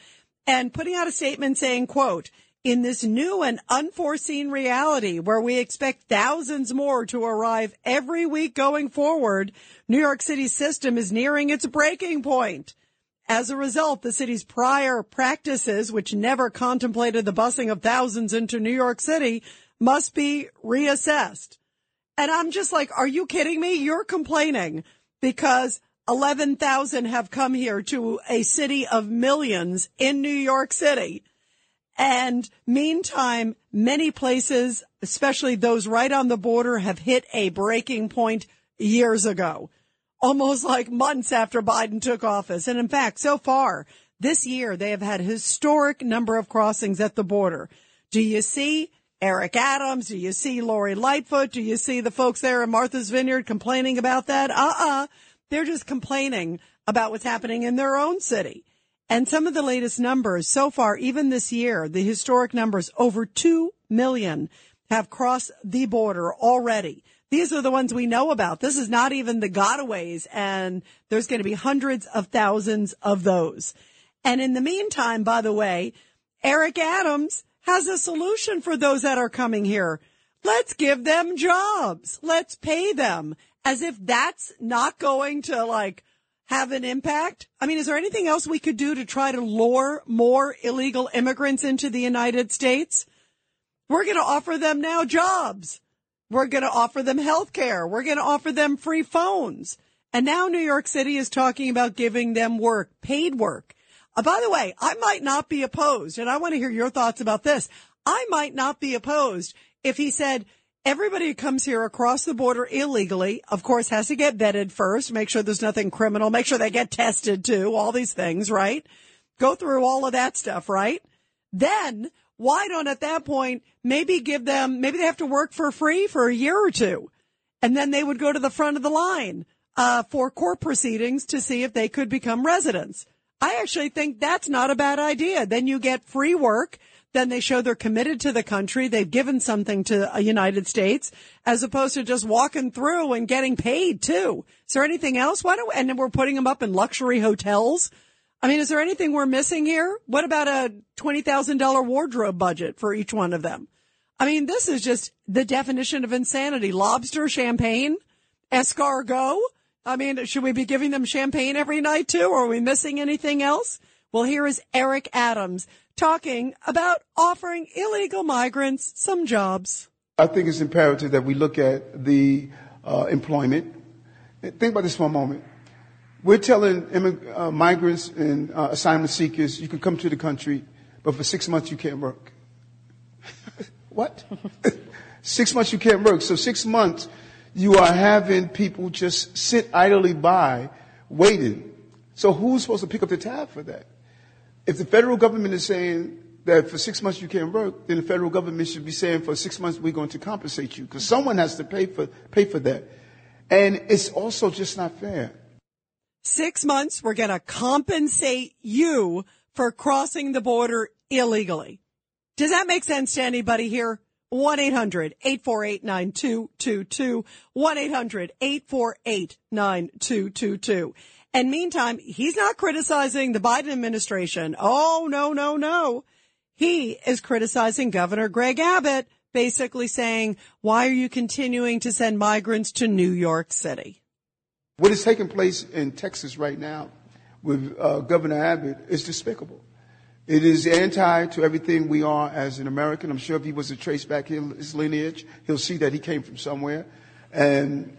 and putting out a statement saying, quote, in this new and unforeseen reality where we expect thousands more to arrive every week going forward, New York City's system is nearing its breaking point. As a result, the city's prior practices, which never contemplated the busing of thousands into New York City, must be reassessed. And I'm just like, are you kidding me? You're complaining because 11,000 have come here to a city of millions in New York City and meantime, many places, especially those right on the border, have hit a breaking point years ago, almost like months after Biden took office. And in fact, so far this year, they have had historic number of crossings at the border. Do you see Eric Adams? Do you see Lori Lightfoot? Do you see the folks there in Martha's Vineyard complaining about that? Uh-uh. They're just complaining about what's happening in their own city. And some of the latest numbers so far, even this year, the historic numbers, over 2 million have crossed the border already. These are the ones we know about. This is not even the gotaways and there's going to be hundreds of thousands of those. And in the meantime, by the way, Eric Adams has a solution for those that are coming here. Let's give them jobs. Let's pay them as if that's not going to like have an impact? I mean, is there anything else we could do to try to lure more illegal immigrants into the United States? We're going to offer them now jobs. We're going to offer them health care. We're going to offer them free phones. And now New York City is talking about giving them work, paid work. Uh, by the way, I might not be opposed, and I want to hear your thoughts about this. I might not be opposed if he said, Everybody who comes here across the border illegally, of course, has to get vetted first, make sure there's nothing criminal, make sure they get tested too, all these things, right? Go through all of that stuff, right? Then why don't at that point maybe give them, maybe they have to work for free for a year or two and then they would go to the front of the line, uh, for court proceedings to see if they could become residents. I actually think that's not a bad idea. Then you get free work then they show they're committed to the country. They've given something to the United States as opposed to just walking through and getting paid too. Is there anything else? Why don't we, and we're putting them up in luxury hotels. I mean, is there anything we're missing here? What about a $20,000 wardrobe budget for each one of them? I mean, this is just the definition of insanity. Lobster, champagne, escargot. I mean, should we be giving them champagne every night too? Or are we missing anything else? Well, here is Eric Adams talking about offering illegal migrants some jobs. I think it's imperative that we look at the uh, employment. Think about this for a moment. We're telling immig- uh, migrants and uh, asylum seekers, you can come to the country, but for six months you can't work. what? six months you can't work. So six months you are having people just sit idly by waiting. So who's supposed to pick up the tab for that? If the federal government is saying that for six months you can't work, then the federal government should be saying for six months we're going to compensate you because someone has to pay for pay for that, and it's also just not fair. Six months we're going to compensate you for crossing the border illegally. Does that make sense to anybody here? 1-800-848-9222. 1-800-848-9222. And meantime, he's not criticizing the Biden administration. Oh, no, no, no. He is criticizing Governor Greg Abbott, basically saying, why are you continuing to send migrants to New York City? What is taking place in Texas right now with uh, Governor Abbott is despicable. It is anti to everything we are as an American. I'm sure if he was to trace back his lineage, he'll see that he came from somewhere. And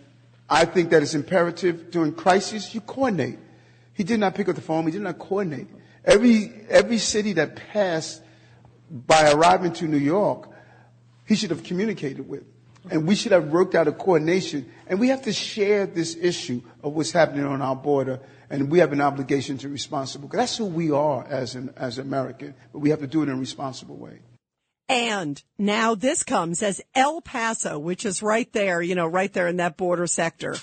I think that it's imperative during crisis you coordinate. He did not pick up the phone. He did not coordinate. Every every city that passed by arriving to New York, he should have communicated with, and we should have worked out a coordination. And we have to share this issue of what's happening on our border, and we have an obligation to responsible. that's who we are as an as American, but we have to do it in a responsible way. And now this comes as El Paso, which is right there, you know, right there in that border sector,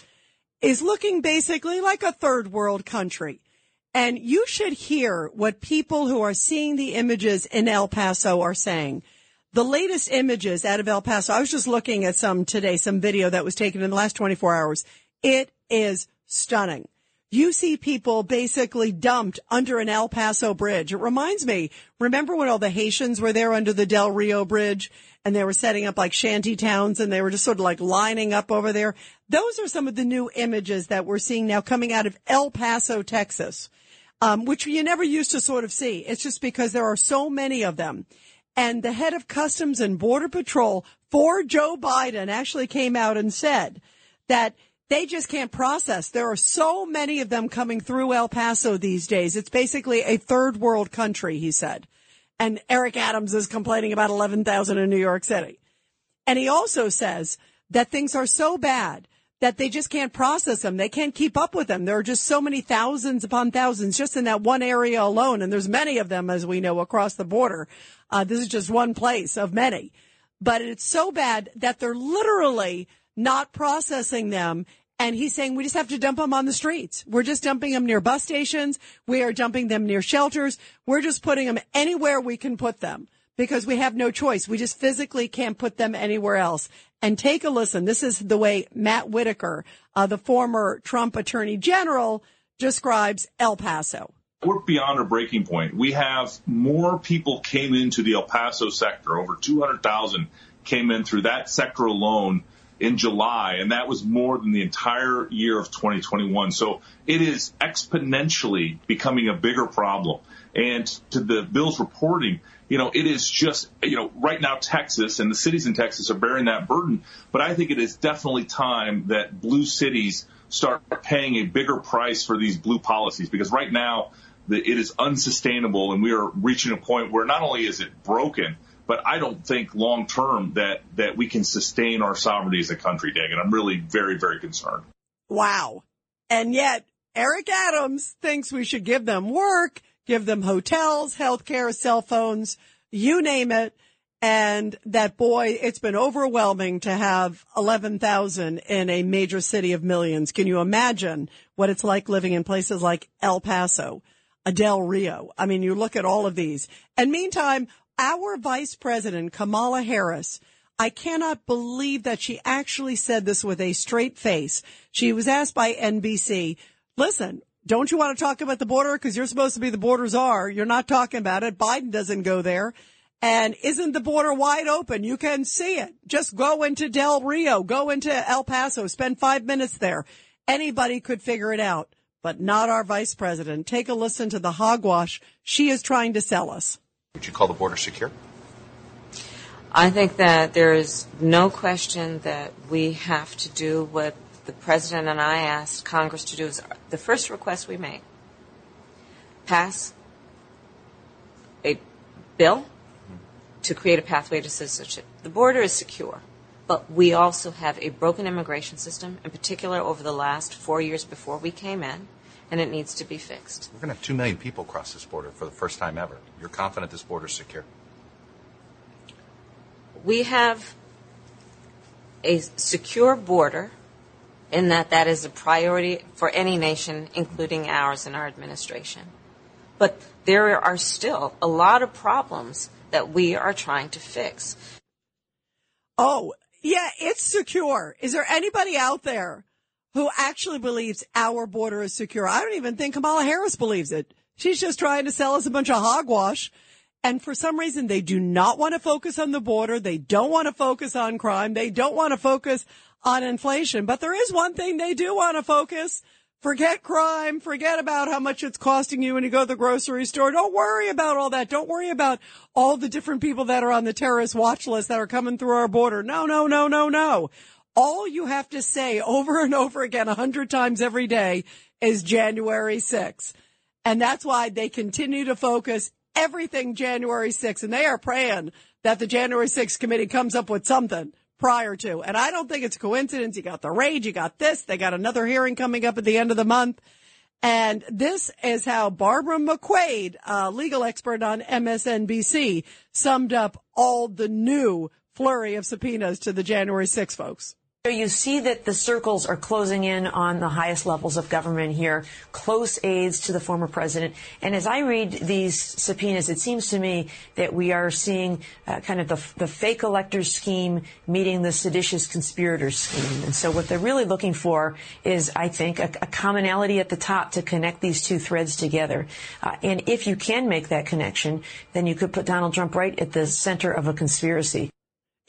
is looking basically like a third world country. And you should hear what people who are seeing the images in El Paso are saying. The latest images out of El Paso, I was just looking at some today, some video that was taken in the last 24 hours. It is stunning. You see people basically dumped under an El Paso bridge. It reminds me, remember when all the Haitians were there under the Del Rio Bridge and they were setting up like shanty towns and they were just sort of like lining up over there? Those are some of the new images that we're seeing now coming out of El Paso, Texas, um, which you never used to sort of see. It's just because there are so many of them. And the head of Customs and Border Patrol for Joe Biden actually came out and said that they just can't process. There are so many of them coming through El Paso these days. It's basically a third world country, he said. And Eric Adams is complaining about 11,000 in New York City. And he also says that things are so bad that they just can't process them. They can't keep up with them. There are just so many thousands upon thousands just in that one area alone. And there's many of them, as we know, across the border. Uh, this is just one place of many. But it's so bad that they're literally not processing them and he's saying we just have to dump them on the streets. We're just dumping them near bus stations. We are dumping them near shelters. We're just putting them anywhere we can put them because we have no choice. We just physically can't put them anywhere else. And take a listen. This is the way Matt Whitaker, uh, the former Trump attorney general, describes El Paso. We're beyond our breaking point. We have more people came into the El Paso sector. Over 200,000 came in through that sector alone in July, and that was more than the entire year of 2021. So it is exponentially becoming a bigger problem. And to the Bill's reporting, you know, it is just, you know, right now Texas and the cities in Texas are bearing that burden. But I think it is definitely time that blue cities start paying a bigger price for these blue policies because right now the, it is unsustainable and we are reaching a point where not only is it broken, but I don't think long term that that we can sustain our sovereignty as a country, Dagen. I'm really very, very concerned. Wow. And yet Eric Adams thinks we should give them work, give them hotels, healthcare, cell phones, you name it. And that boy, it's been overwhelming to have 11,000 in a major city of millions. Can you imagine what it's like living in places like El Paso, Del Rio? I mean, you look at all of these. And meantime, our vice president, Kamala Harris, I cannot believe that she actually said this with a straight face. She was asked by NBC, listen, don't you want to talk about the border? Because you're supposed to be the border czar. You're not talking about it. Biden doesn't go there. And isn't the border wide open? You can see it. Just go into Del Rio, go into El Paso, spend five minutes there. Anybody could figure it out, but not our vice president. Take a listen to the hogwash she is trying to sell us. Would you call the border secure? I think that there is no question that we have to do what the president and I asked Congress to do. Is the first request we made: pass a bill to create a pathway to citizenship. The border is secure, but we also have a broken immigration system, in particular over the last four years before we came in, and it needs to be fixed. We're going to have 2 million people cross this border for the first time ever. You're confident this border is secure? We have a secure border in that that is a priority for any nation, including ours and our administration. But there are still a lot of problems that we are trying to fix. Oh, yeah, it's secure. Is there anybody out there who actually believes our border is secure? I don't even think Kamala Harris believes it. She's just trying to sell us a bunch of hogwash. And for some reason, they do not want to focus on the border. They don't want to focus on crime. They don't want to focus on inflation. But there is one thing they do want to focus. Forget crime. Forget about how much it's costing you when you go to the grocery store. Don't worry about all that. Don't worry about all the different people that are on the terrorist watch list that are coming through our border. No, no, no, no, no. All you have to say over and over again a hundred times every day is January 6th. And that's why they continue to focus everything January 6th. And they are praying that the January 6th committee comes up with something prior to. And I don't think it's a coincidence. You got the rage, you got this, they got another hearing coming up at the end of the month. And this is how Barbara McQuade, a legal expert on MSNBC, summed up all the new flurry of subpoenas to the January 6 folks. So you see that the circles are closing in on the highest levels of government here, close aides to the former president. And as I read these subpoenas, it seems to me that we are seeing uh, kind of the, the fake electors scheme meeting the seditious conspirators scheme. And so what they're really looking for is, I think, a, a commonality at the top to connect these two threads together. Uh, and if you can make that connection, then you could put Donald Trump right at the center of a conspiracy.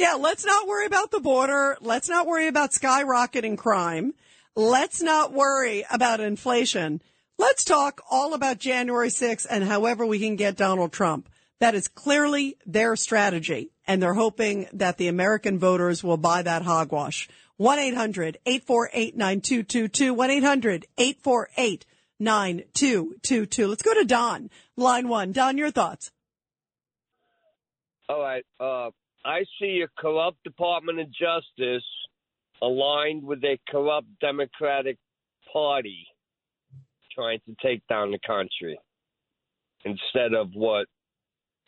Yeah, let's not worry about the border. Let's not worry about skyrocketing crime. Let's not worry about inflation. Let's talk all about January 6th and however we can get Donald Trump. That is clearly their strategy. And they're hoping that the American voters will buy that hogwash. 1-800-848-9222. 1-800-848-9222. Let's go to Don. Line one. Don, your thoughts. All right. Uh, I see a corrupt Department of Justice aligned with a corrupt Democratic Party trying to take down the country instead of what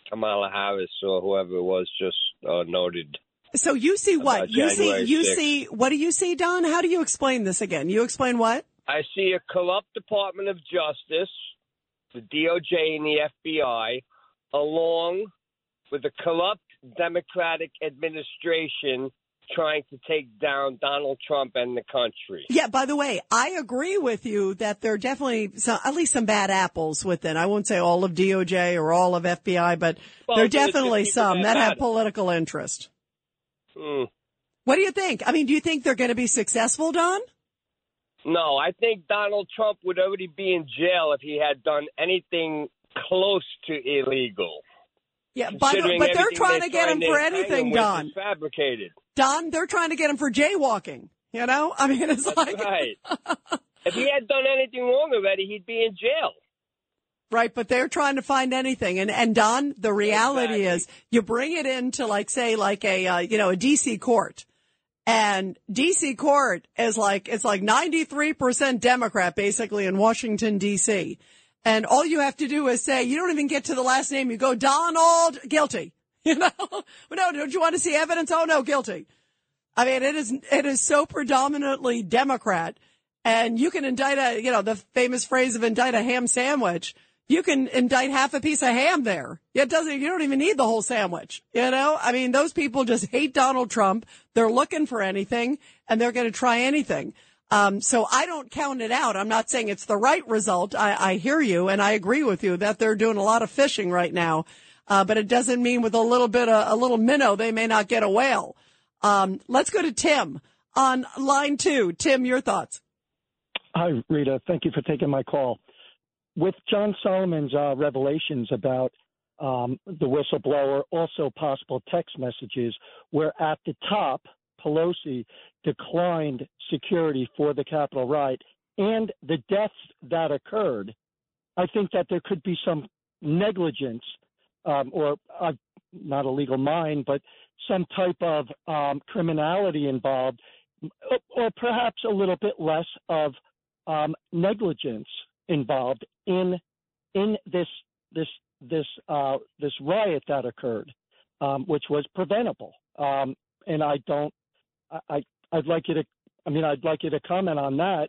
Kamala Harris or whoever it was just uh, noted. So you see what? You see, you 6th. see, what do you see, Don? How do you explain this again? You explain what? I see a corrupt Department of Justice, the DOJ and the FBI, along with a corrupt Democratic administration trying to take down Donald Trump and the country. Yeah, by the way, I agree with you that there are definitely some, at least some bad apples within. I won't say all of DOJ or all of FBI, but Well, there are definitely some that have political interest. Hmm. What do you think? I mean, do you think they're going to be successful, Don? No, I think Donald Trump would already be in jail if he had done anything close to illegal. Yeah, Considering but they're trying to get him for anything, Don. Fabricated. Don, they're trying to get him for jaywalking. You know, I mean, it's like Right. if he had done anything wrong already, he'd be in jail. Right, but they're trying to find anything. And and Don, the reality is, you bring it into like say like a uh, you know a DC court, and DC court is like it's like ninety three percent Democrat basically in Washington D.C. And all you have to do is say you don't even get to the last name. You go Donald guilty. You know, no, don't you want to see evidence? Oh no, guilty. I mean, it is it is so predominantly Democrat, and you can indict a you know the famous phrase of indict a ham sandwich. You can indict half a piece of ham there. It doesn't. You don't even need the whole sandwich. You know, I mean, those people just hate Donald Trump. They're looking for anything, and they're going to try anything. Um, so I don't count it out. I'm not saying it's the right result. I, I hear you, and I agree with you that they're doing a lot of fishing right now. Uh, but it doesn't mean with a little bit of a little minnow they may not get a whale. Um, let's go to Tim on line two. Tim, your thoughts? Hi, Rita. Thank you for taking my call. With John Solomon's uh, revelations about um, the whistleblower, also possible text messages, where at the top, Pelosi declined security for the Capitol riot and the deaths that occurred, I think that there could be some negligence um, or uh, not a legal mind, but some type of um, criminality involved, or, perhaps a little bit less of um, negligence involved in in this this this uh, this riot that occurred, um, which was preventable. Um, and I don't. I I'd like you to. I mean, I'd like you to comment on that.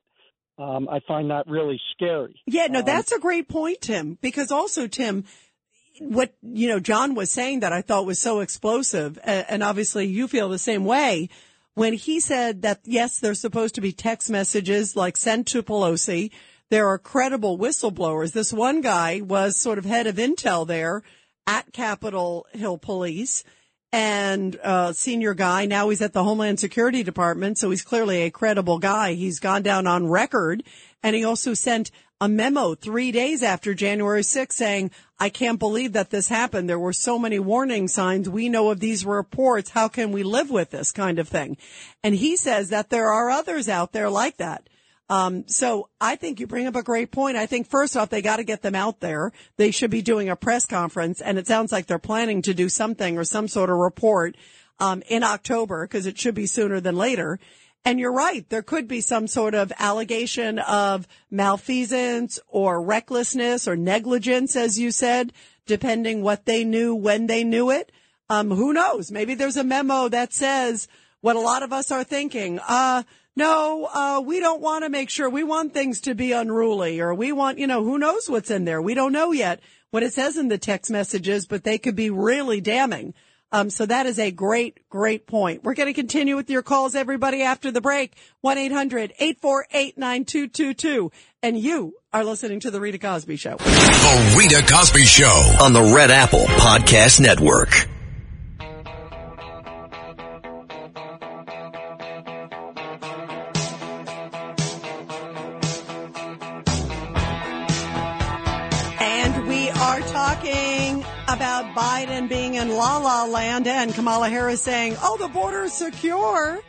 Um, I find that really scary. Yeah, no, Um, that's a great point, Tim, because also, Tim, what, you know, John was saying that I thought was so explosive, and obviously you feel the same way, when he said that, yes, there's supposed to be text messages like sent to Pelosi. There are credible whistleblowers. This one guy was sort of head of intel there at Capitol Hill Police and uh, senior guy. Now he's at the Homeland Security Department, so he's clearly a credible guy. He's gone down on record And he also sent a memo three days after January 6th saying, I can't believe that this happened. There were so many warning signs. We know of these reports. How can we live with this kind of thing? And he says that there are others out there like that. Um, so I think you bring up a great point. I think first off, they got to get them out there. They should be doing a press conference and it sounds like they're planning to do something or some sort of report, um, in October because it should be sooner than later. And you're right. There could be some sort of allegation of malfeasance or recklessness or negligence, as you said, depending what they knew when they knew it. Um, who knows? Maybe there's a memo that says what a lot of us are thinking. Uh, no, uh, we don't want to make sure we want things to be unruly or we want, you know, who knows what's in there? We don't know yet what it says in the text messages, but they could be really damning. Um, so that is a great, great point. We're going to continue with your calls, everybody, after the break. 1-800-848-9222. And you are listening to The Rita Cosby Show. The Rita Cosby Show. on the Red Apple Podcast Network. About Biden being in la la land and Kamala Harris saying, oh, the border is secure.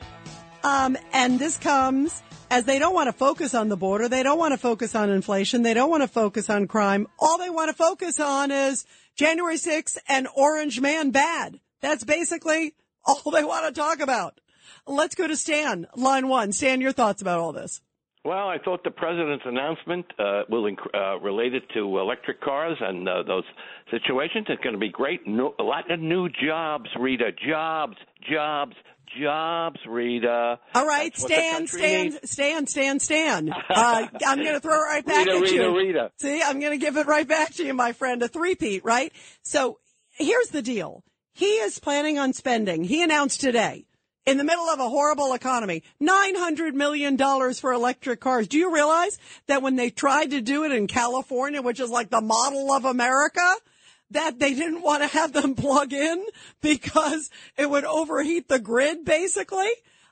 Um, and this comes as they don't want to focus on the border. They don't want to focus on inflation. They don't want to focus on crime. All they want to focus on is January 6th and Orange Man bad. That's basically all they want to talk about. Let's go to Stan, line one. Stan, your thoughts about all this. Well, I thought the president's announcement uh, will inc- uh, related to electric cars and uh, those situations is going to be great. No, a lot of new jobs, Rita. Jobs, jobs, jobs, Rita. All right, That's Stan, Stan, needs. Stan, Stan, Stan. Uh, I'm going to throw it right back Rita, at Rita, you. Rita. See, I'm going to give it right back to you, my friend. A three-peat, right? So here's the deal. He is planning on spending, he announced today, in the middle of a horrible economy, $900 million for electric cars. Do you realize that when they tried to do it in California, which is like the model of America, that they didn't want to have them plug in because it would overheat the grid, basically?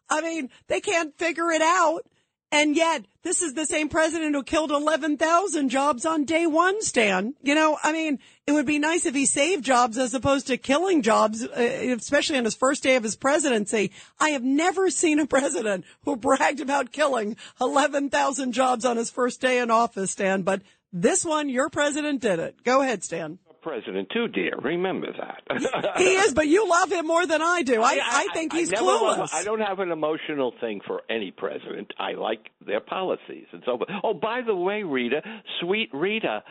I mean, they can't figure it out. And yet, this is the same president who killed 11,000 jobs on day one, Stan. You know, I mean, it would be nice if he saved jobs as opposed to killing jobs, uh, especially on his first day of his presidency. I have never seen a president who bragged about killing 11,000 jobs on his first day in office, Stan. But this one, your president did it. Go ahead, Stan. President too, dear. Remember that. He is, but you love him more than I do. I, I, think he's love- clueless. I don't have an emotional thing for any president. I like their policies and so forth. Oh, by the way, Rita, sweet Rita,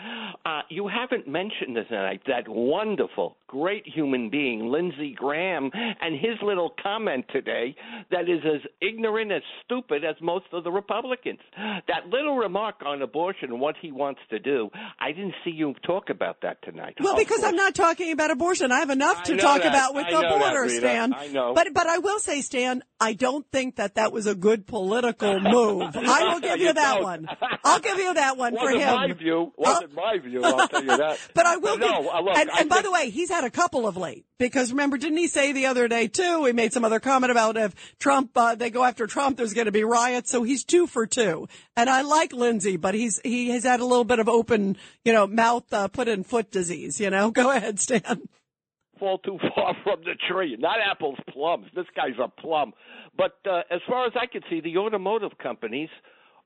uh, you haven't mentioned tonight that wonderful, great human being, Lindsey Graham, and his little comment today that is as ignorant as stupid as most of the Republicans. That little remark on abortion and what he wants to do, I didn't see you talk about that tonight. Well, because. I'm not talking about abortion. I have enough to talk that. about with I the know that, border, Stan. I know. But but I will say, Stan, I don't think that that was a good political move. I will give you, You that don't. one. I'll give you that one for Wasn't him. my view. Wasn't my view. I'll tell you that. But I will no, give. uh, look, and I and by the way, he's had a couple of late because remember, didn't he say the other day too? He made some other comment about if Trump uh, they go after Trump, there's going to be riots. So he's two for two. And I like Lindsey, but he's he has had a little bit of open, you know, mouth uh, put in foot disease. You know, go ahead, Stan. fall too far from the tree. Not apples, plums. This guy's a plum. But uh, as far as I can see, the automotive companies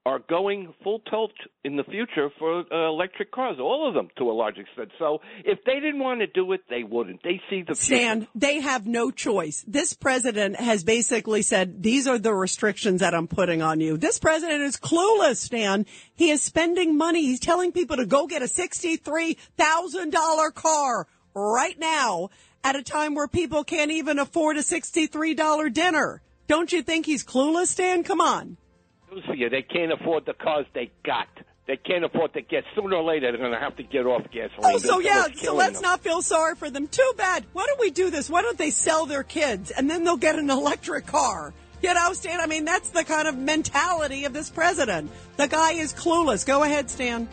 are going full tilt in the future for uh, electric cars, all of them to a large extent. So if they didn't want to do it, they wouldn't. They see the. Stan, they have no choice. This president has basically said, these are the restrictions that I'm putting on you. This president is clueless, Stan. He is spending money. He's telling people to go get a $63,000 car right now at a time where people can't even afford a $63 dinner. Don't you think he's clueless, Stan? Come on. News for you, they can't afford the cars they got. They can't afford to get. Sooner or later, they're going to have to get off gasoline. Oh, so yeah, so let's them. not feel sorry for them. Too bad. Why don't we do this? Why don't they sell their kids and then they'll get an electric car? You know, Stan, I mean, that's the kind of mentality of this president. The guy is clueless. Go ahead, Stan.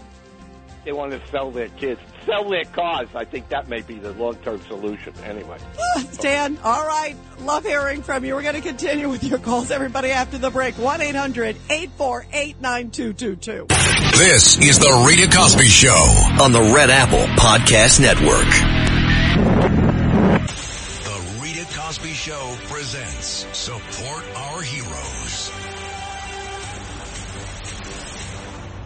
They want to sell their kids, sell their cars. I think that may be the long-term solution. Anyway. Stan, all right. Love hearing from you. We're going to continue with your calls, everybody, after the break. 1 800 848 9222. This is the Rita Cosby Show on the Red Apple Podcast Network. The Rita Cosby Show presents Support Our Heroes.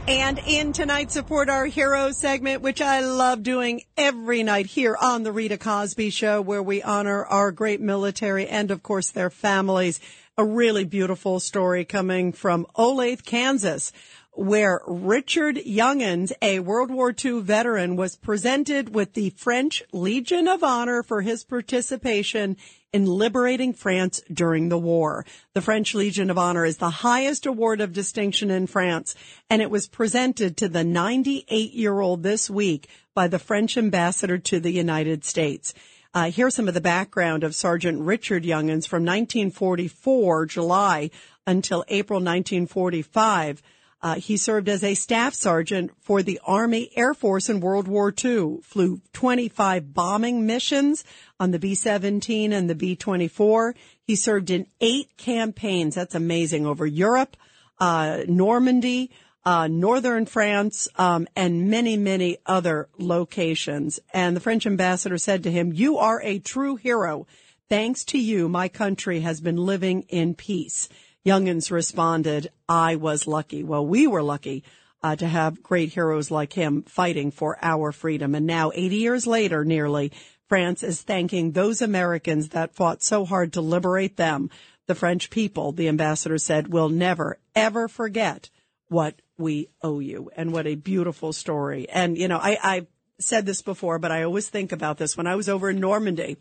And in tonight's Support Our Heroes segment, which I love doing every night here on the Rita Cosby Show, where we honor our great military and, of course, their families. A really beautiful story coming from Olathe, Kansas, where Richard Youngins, a World War II veteran, was presented with the French Legion of Honor for his participation in liberating France during the war. The French Legion of Honor is the highest award of distinction in France, and it was presented to the 98 year old this week by the French ambassador to the United States. Uh, here's some of the background of Sergeant Richard Youngins from 1944, July, until April 1945. Uh, he served as a staff sergeant for the Army Air Force in World War II, flew 25 bombing missions on the B-17 and the B-24. He served in eight campaigns. That's amazing over Europe, uh, Normandy, uh, northern France, um, and many, many other locations. And the French ambassador said to him, you are a true hero. Thanks to you, my country has been living in peace. Youngins responded, I was lucky. Well, we were lucky uh, to have great heroes like him fighting for our freedom. And now, 80 years later, nearly, France is thanking those Americans that fought so hard to liberate them. The French people, the ambassador said, will never, ever forget what we owe you. And what a beautiful story. And, you know, I, I said this before, but I always think about this. When I was over in Normandy,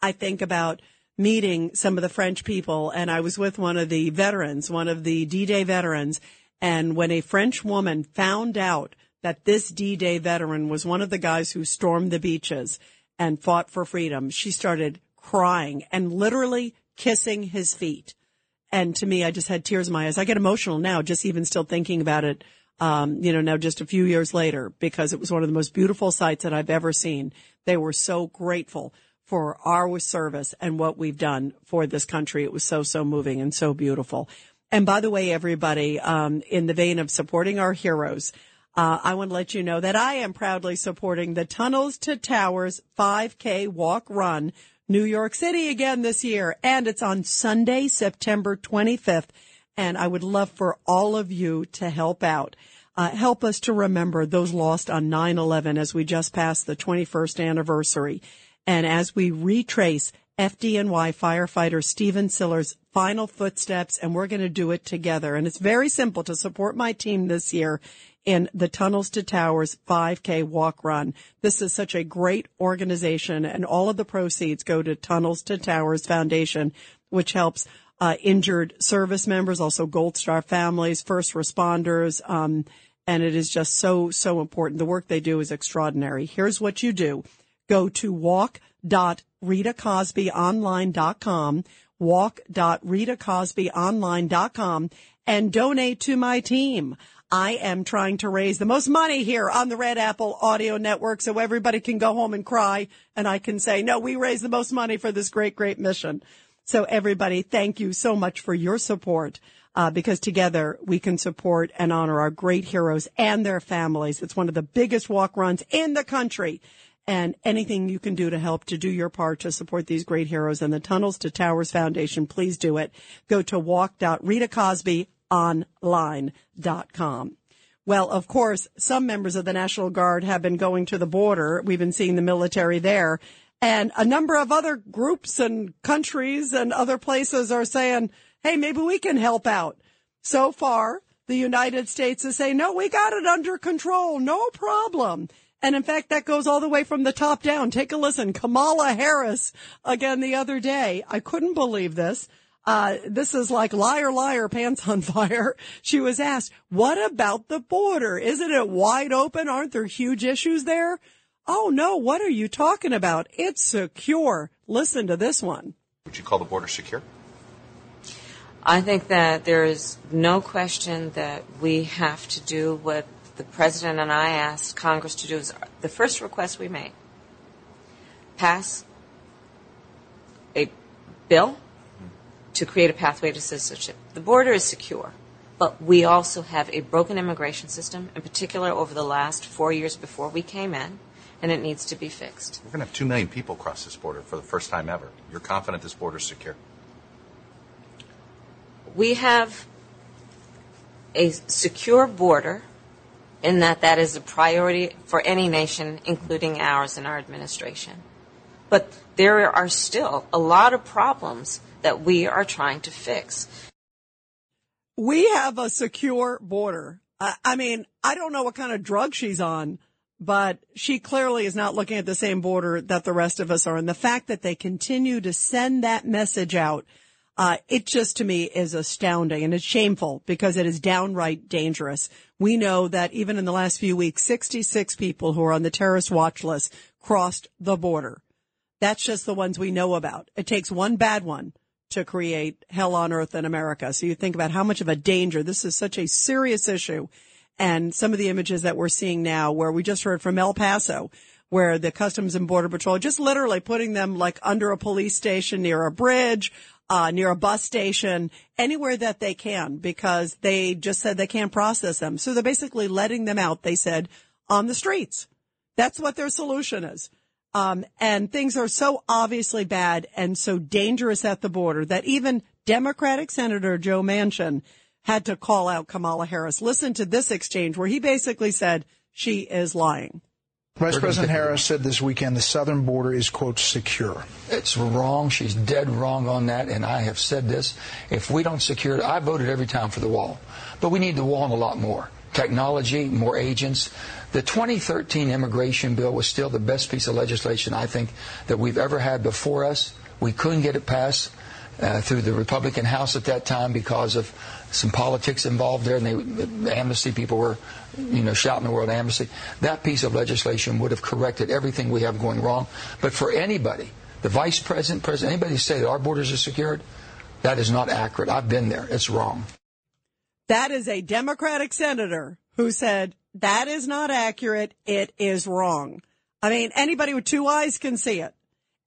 I think about meeting some of the French people and I was with one of the veterans, one of the D-Day veterans. And when a French woman found out that this D-Day veteran was one of the guys who stormed the beaches and fought for freedom, she started crying and literally kissing his feet. And to me, I just had tears in my eyes. I get emotional now, just even still thinking about it. Um, you know, now just a few years later, because it was one of the most beautiful sights that I've ever seen. They were so grateful for our service and what we've done for this country. It was so, so moving and so beautiful. And by the way, everybody, um, in the vein of supporting our heroes, uh, I want to let you know that I am proudly supporting the Tunnels to Towers 5K walk run, New York City again this year. And it's on Sunday, September 25th. And I would love for all of you to help out. Uh, help us to remember those lost on 9-11 as we just passed the 21st anniversary. And as we retrace FDNY firefighter Stephen Siller's final footsteps, and we're going to do it together. And it's very simple to support my team this year in the Tunnels to Towers 5K walk run. This is such a great organization, and all of the proceeds go to Tunnels to Towers Foundation, which helps uh, injured service members, also Gold Star families, first responders. Um, and it is just so, so important. The work they do is extraordinary. Here's what you do go to walk.ritacosbyonline.com, walk.ritacosbyonline.com, and donate to my team. I am trying to raise the most money here on the Red Apple Audio Network so everybody can go home and cry and I can say, no, we raised the most money for this great, great mission. So everybody, thank you so much for your support. Uh, because together we can support and honor our great heroes and their families. It's one of the biggest walk runs in the country and anything you can do to help to do your part to support these great heroes and the Tunnels to Towers Foundation, please do it. Go to walk.ritacosbyonline.com. Well, of course, some members of the National Guard have been going to the border. We've been seeing the military there. And a number of other groups and countries and other places are saying, hey, maybe we can help out. So far, the United States is saying, no, we got it under control. No problem. And in fact, that goes all the way from the top down. Take a listen. Kamala Harris again the other day. I couldn't believe this. Uh, this is like liar, liar, pants on fire. She was asked, what about the border? Isn't it wide open? Aren't there huge issues there? Oh no, what are you talking about? It's secure. Listen to this one. Would you call the border secure? I think that there is no question that we have to do what the president and I asked Congress to do is the first request we made pass a bill to create a pathway to citizenship. The border is secure, but we also have a broken immigration system, in particular over the last four years before we came in, and it needs to be fixed. We're going to have 2 million people cross this border for the first time ever. You're confident this border is secure? We have a secure border in that that is a priority for any nation, including ours and our administration. But there are still a lot of problems that we are trying to fix. We have a secure border. I, I mean, I don't know what kind of drug she's on, but she clearly is not looking at the same border that the rest of us are. And the fact that they continue to send that message out, uh, it just to me is astounding and it's shameful because it is downright dangerous. We know that even in the last few weeks, 66 people who are on the terrorist watch list crossed the border. That's just the ones we know about. It takes one bad one to create hell on earth in America. So you think about how much of a danger this is such a serious issue. And some of the images that we're seeing now where we just heard from El Paso, where the Customs and Border Patrol just literally putting them like under a police station near a bridge, uh, near a bus station, anywhere that they can because they just said they can't process them. So they're basically letting them out, they said, on the streets. That's what their solution is. Um, and things are so obviously bad and so dangerous at the border that even Democratic Senator Joe Manchin had to call out Kamala Harris. Listen to this exchange where he basically said she is lying. Vice President Harris said this weekend the southern border is, quote, secure. It's wrong. She's dead wrong on that. And I have said this. If we don't secure it, I voted every time for the wall. But we need the wall and a lot more. Technology, more agents. The 2013 immigration bill was still the best piece of legislation I think that we've ever had before us. We couldn't get it passed uh, through the Republican House at that time because of some politics involved there, and they, the amnesty people were, you know, shouting the word amnesty. That piece of legislation would have corrected everything we have going wrong. But for anybody, the vice president, president, anybody say that our borders are secured, that is not accurate. I've been there. It's wrong. That is a Democratic senator who said that is not accurate. It is wrong. I mean, anybody with two eyes can see it.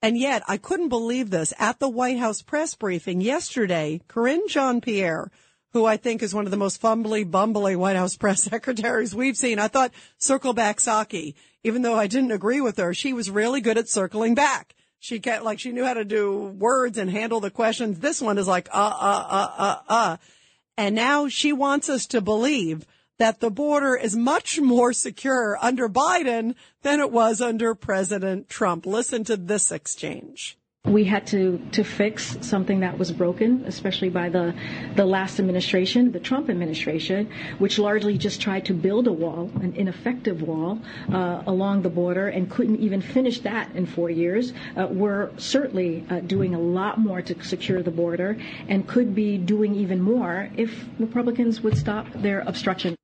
And yet, I couldn't believe this. At the White House press briefing yesterday, Karine Jean-Pierre, who I think is one of the most fumbly, bumbly White House press secretaries we've seen, I thought circle back Psaki. Even though I didn't agree with her, she was really good at circling back. She kept, like, she knew how to do words and handle the questions. This one is like, uh, uh, uh, uh, uh. And now she wants us to believe that the border is much more secure under Biden than it was under President Trump. Listen to this exchange. We had to, to fix something that was broken, especially by the, the last administration, the Trump administration, which largely just tried to build a wall, an ineffective wall, uh, along the border and couldn't even finish that in four years. Uh, we're certainly uh, doing a lot more to secure the border and could be doing even more if Republicans would stop their obstruction.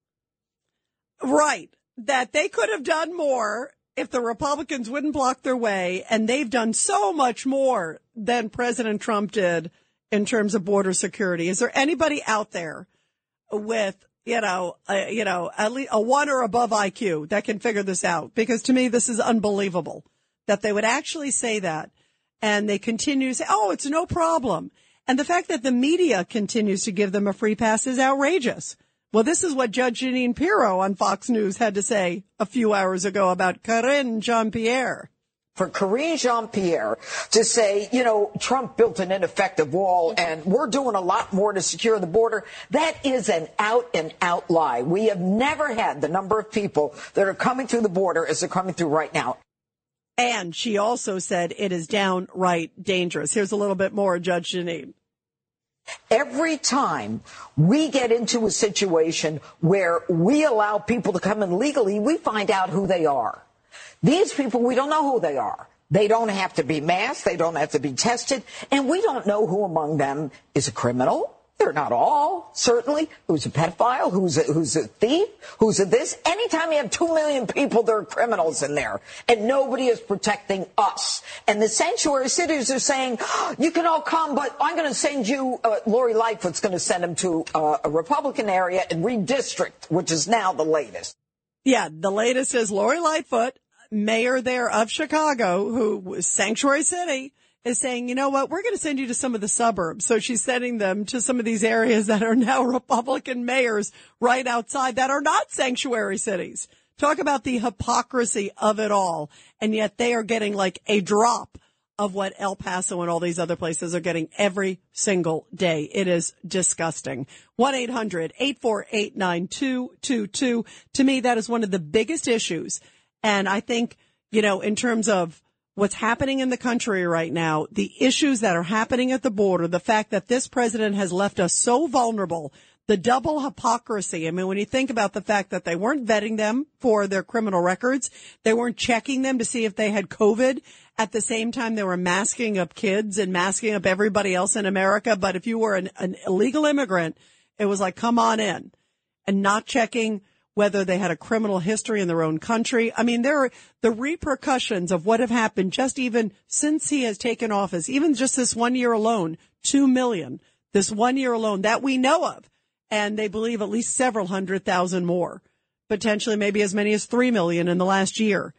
Right. That they could have done more if the Republicans wouldn't block their way, and they've done so much more than President Trump did in terms of border security. Is there anybody out there with you know, a, you know, at least a one or above IQ that can figure this out? Because to me, this is unbelievable that they would actually say that, and they continue to say, "Oh, it's no problem," and the fact that the media continues to give them a free pass is outrageous. Well, this is what Judge Jeanine Pirro on Fox News had to say a few hours ago about Karine Jean-Pierre. For Karine Jean-Pierre to say, you know, Trump built an ineffective wall and we're doing a lot more to secure the border, that is an out and out lie. We have never had the number of people that are coming through the border as they're coming through right now. And she also said it is downright dangerous. Here's a little bit more, Judge Jeanine. Every time we get into a situation where we allow people to come in legally, we find out who they are. These people, we don't know who they are. They don't have to be masked. They don't have to be tested. And we don't know who among them is a criminal. They're not all, certainly. Who's a pedophile? Who's a, who's a thief? Who's a this? Anytime you have two million people, there are criminals in there. And nobody is protecting us. And the sanctuary cities are saying, oh, you can all come, but I'm going to send you, uh, Lori Lightfoot's going to send them to uh, a Republican area and redistrict, which is now the latest. Yeah, the latest is Lori Lightfoot, mayor there of Chicago, who was Sanctuary City, is saying, you know what, we're going to send you to some of the suburbs. So she's sending them to some of these areas that are now Republican mayors right outside that are not sanctuary cities. Talk about the hypocrisy of it all. And yet they are getting like a drop of what El Paso and all these other places are getting every single day. It is disgusting. 1-800-848-9222. To me, that is one of the biggest issues. And I think, you know, in terms of what's happening in the country right now, the issues that are happening at the border, the fact that this president has left us so vulnerable, the double hypocrisy. I mean, when you think about the fact that they weren't vetting them for their criminal records, they weren't checking them to see if they had COVID. At the same time, they were masking up kids and masking up everybody else in America. But if you were an, an illegal immigrant, it was like, come on in and not checking whether they had a criminal history in their own country. I mean, there are the repercussions of what have happened just even since he has taken office, even just this one year alone, two million, this one year alone that we know of. And they believe at least several hundred thousand more, potentially maybe as many as three million in the last year.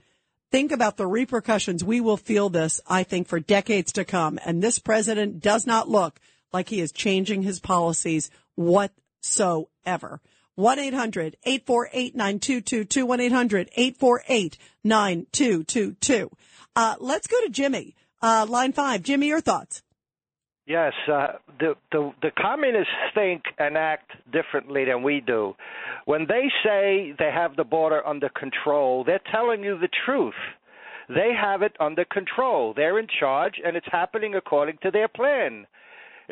Think about the repercussions. We will feel this, I think, for decades to come. And this president does not look like he is changing his policies whatsoever. 1-800-848-9222, 1-800-848-9222. Uh, let's go to Jimmy, uh, line five. Jimmy, your thoughts? Yes, uh, the, the the communists think and act differently than we do. When they say they have the border under control, they're telling you the truth. They have it under control. They're in charge, and it's happening according to their plan.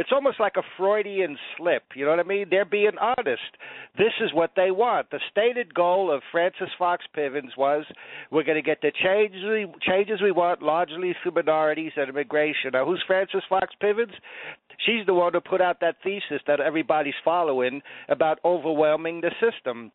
It's almost like a Freudian slip. You know what I mean? They're being honest. This is what they want. The stated goal of Frances Fox Pivens was we're going to get the changes we, changes we want largely through minorities and immigration. Now, who's Frances Fox Pivens? She's the one who put out that thesis that everybody's following about overwhelming the system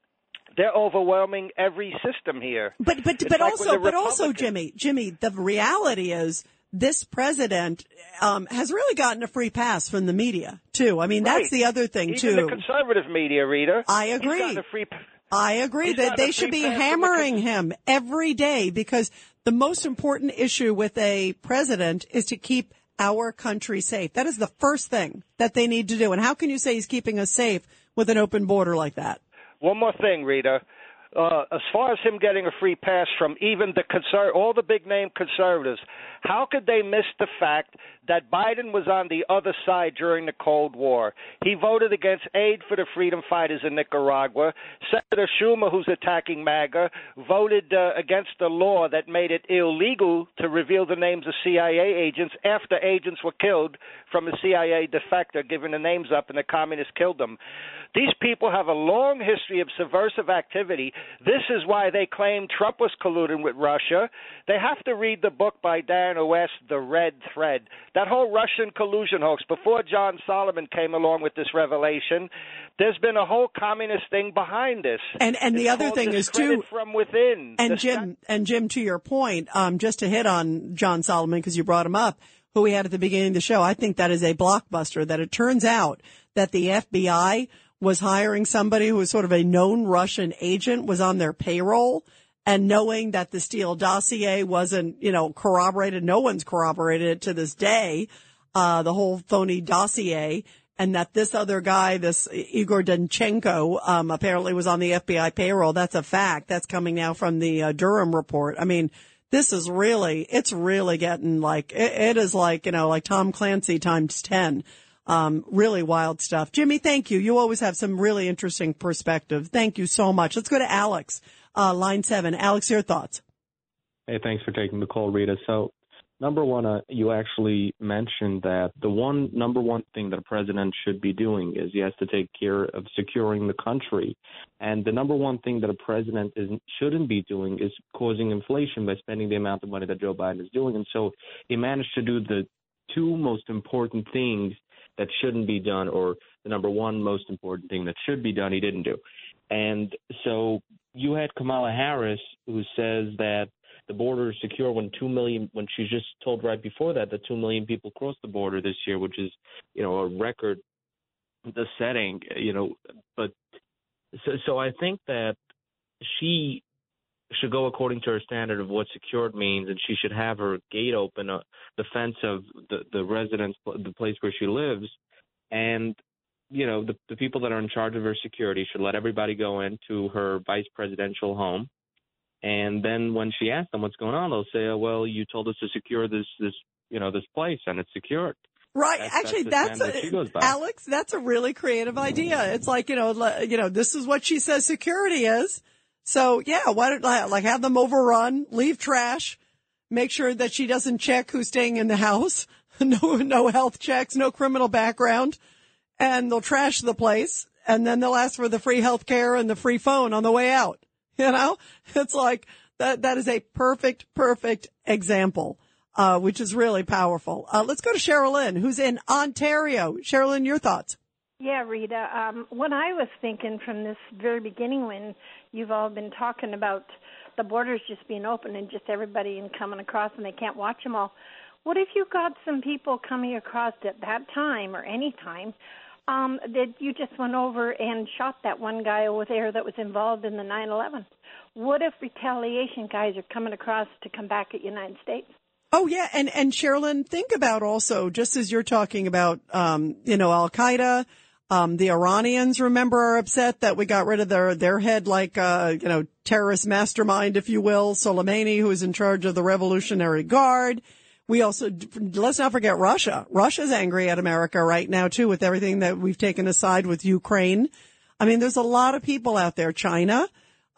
they're overwhelming every system here. But but It's but like also but also Jimmy Jimmy the reality is this president um, has really gotten a free pass from the media too. I mean that's the other thing Even too. the conservative media, reader. I agree. free- I agree that they should be pass from the hammering him every day because the most important issue with a president is to keep our country safe. That is the first thing that they need to do. And how can you say he's keeping us safe with an open border like that? One more thing, Rita. Uh, as far as him getting a free pass from even the conser- all the big name conservatives, how could they miss the fact that Biden was on the other side during the Cold War? He voted against aid for the freedom fighters in Nicaragua. Senator Schumer, who's attacking MAGA, voted uh, against the law that made it illegal to reveal the names of CIA agents after agents were killed from a CIA defector, giving the names up, and the communists killed them. These people have a long history of subversive activity. This is why they claim Trump was colluding with Russia. They have to read the book by Diana West, The Red Thread. That whole Russian collusion hoax, before John Solomon came along with this revelation, there's been a whole communist thing behind this. And and the other thing is too from within. And Jim, and Jim, to your point, um, just to hit on John Solomon because you brought him up, who we had at the beginning of the show. I think that is a blockbuster. That it turns out that the FBI was hiring somebody who was sort of a known Russian agent, was on their payroll, and knowing that the Steele dossier wasn't, you know, corroborated. No one's corroborated it to this day. Uh, the whole phony dossier. And that this other guy, this Igor Danchenko, um, apparently was on the FBI payroll. That's a fact. That's coming now from the uh, Durham report. I mean, this is really, it's really getting like, it, it is like, you know, like Tom Clancy times 10. Um, really wild stuff. Jimmy, thank you. You always have some really interesting perspective. Thank you so much. Let's go to Alex, uh, line seven. Alex, your thoughts. Hey, thanks for taking the call, Rita. So, number one, uh, you actually mentioned that the one number one thing that a president should be doing is he has to take care of securing the country, and the number one thing that a president is shouldn't be doing is causing inflation by spending the amount of money that Joe Biden is doing. And so, he managed to do the two most important things that shouldn't be done, or the number one most important thing that should be done, he didn't do. And so you had Kamala Harris, who says that the border is secure when two million when she just told right before that that two million people crossed the border this year, which is you know a record the setting, you know. But so so I think that she should go according to her standard of what secured means, and she should have her gate open, uh, the fence of the the residence, the place where she lives, and you know the the people that are in charge of her security should let everybody go into her vice presidential home, and then when she asks them what's going on, they'll say, oh, "Well, you told us to secure this this you know this place, and it's secured." Right. That's- Actually, that's that's, the standard she goes by. a, Alex. That's a really creative idea. It's like you know, you know, this is what she says security is. So yeah, why don't I, like have them overrun, leave trash, make sure that she doesn't check who's staying in the house, no no health checks, no criminal background, and they'll trash the place, and then they'll ask for the free health care and the free phone on the way out. You know, it's like that. That is a perfect, perfect example uh, which is really powerful. Uh, let's go to Sherilyn, who's in Ontario. Sherilyn, your thoughts? Yeah, Rita. Um, what I was thinking from this very beginning, when you've all been talking about the borders just being open and just everybody and coming across and they can't watch them all. What if you got some people coming across at that time or any time um, that you just went over and shot that one guy over there that was involved in the 9/11? What if retaliation guys are coming across to come back at the United States? Oh yeah, and and Sherilyn, think about also just as you're talking about, um, you know, Al Qaeda. Um, the Iranians, remember, are upset that we got rid of their their head, like uh, you know, terrorist mastermind, if you will, Soleimani, who is in charge of the Revolutionary Guard. We also let's not forget Russia. Russia's angry at America right now too, with everything that we've taken aside with Ukraine. I mean, there's a lot of people out there. China,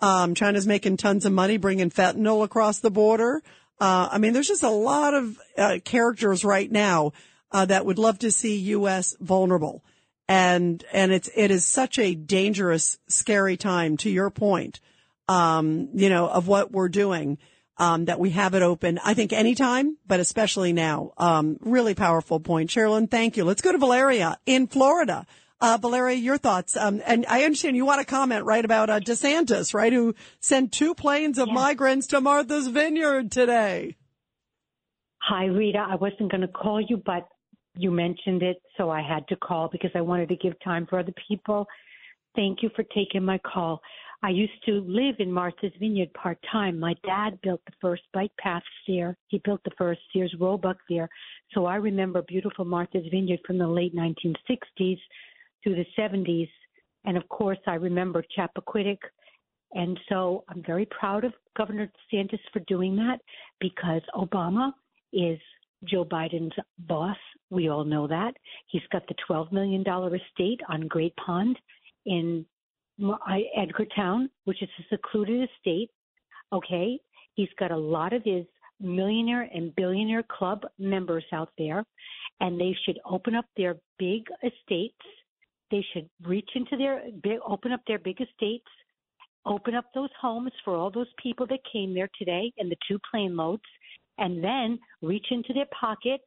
um, China's making tons of money bringing fentanyl across the border. Uh, I mean, there's just a lot of uh, characters right now uh, that would love to see U.S. vulnerable, and and it's it is such a dangerous, scary time. To your point, um, you know, of what we're doing, um, that we have it open. I think anytime, but especially now. Um, really powerful point, Sherilyn. Thank you. Let's go to Valeria in Florida. Uh, Valeria, your thoughts. Um, and I understand you want to comment, right, about uh, DeSantis, right, who sent two planes of migrants to Martha's Vineyard today. Hi, Rita. I wasn't going to call you, but you mentioned it, so I had to call because I wanted to give time for other people. Thank you for taking my call. I used to live in Martha's Vineyard part time. My dad built the first bike paths there. He built the first Sears Roebuck there. So I remember beautiful Martha's Vineyard from the late 1960s through the 70s. And of course, I remember Chappaquiddick. And so I'm very proud of Governor DeSantis for doing that because Obama is Joe Biden's boss. We all know that. He's got the $12 million estate on Great Pond in Edgartown, which is a secluded estate. Okay. He's got a lot of his millionaire and billionaire club members out there, and they should open up their big estates. They should reach into their big, open up their big estates, open up those homes for all those people that came there today in the two plane loads, and then reach into their pockets,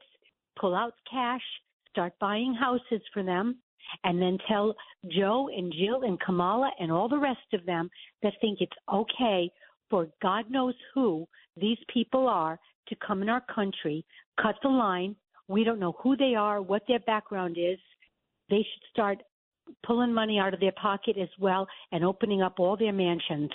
pull out cash, start buying houses for them, and then tell Joe and Jill and Kamala and all the rest of them that think it's okay for God knows who these people are to come in our country, cut the line. We don't know who they are, what their background is. They should start pulling money out of their pocket as well and opening up all their mansions.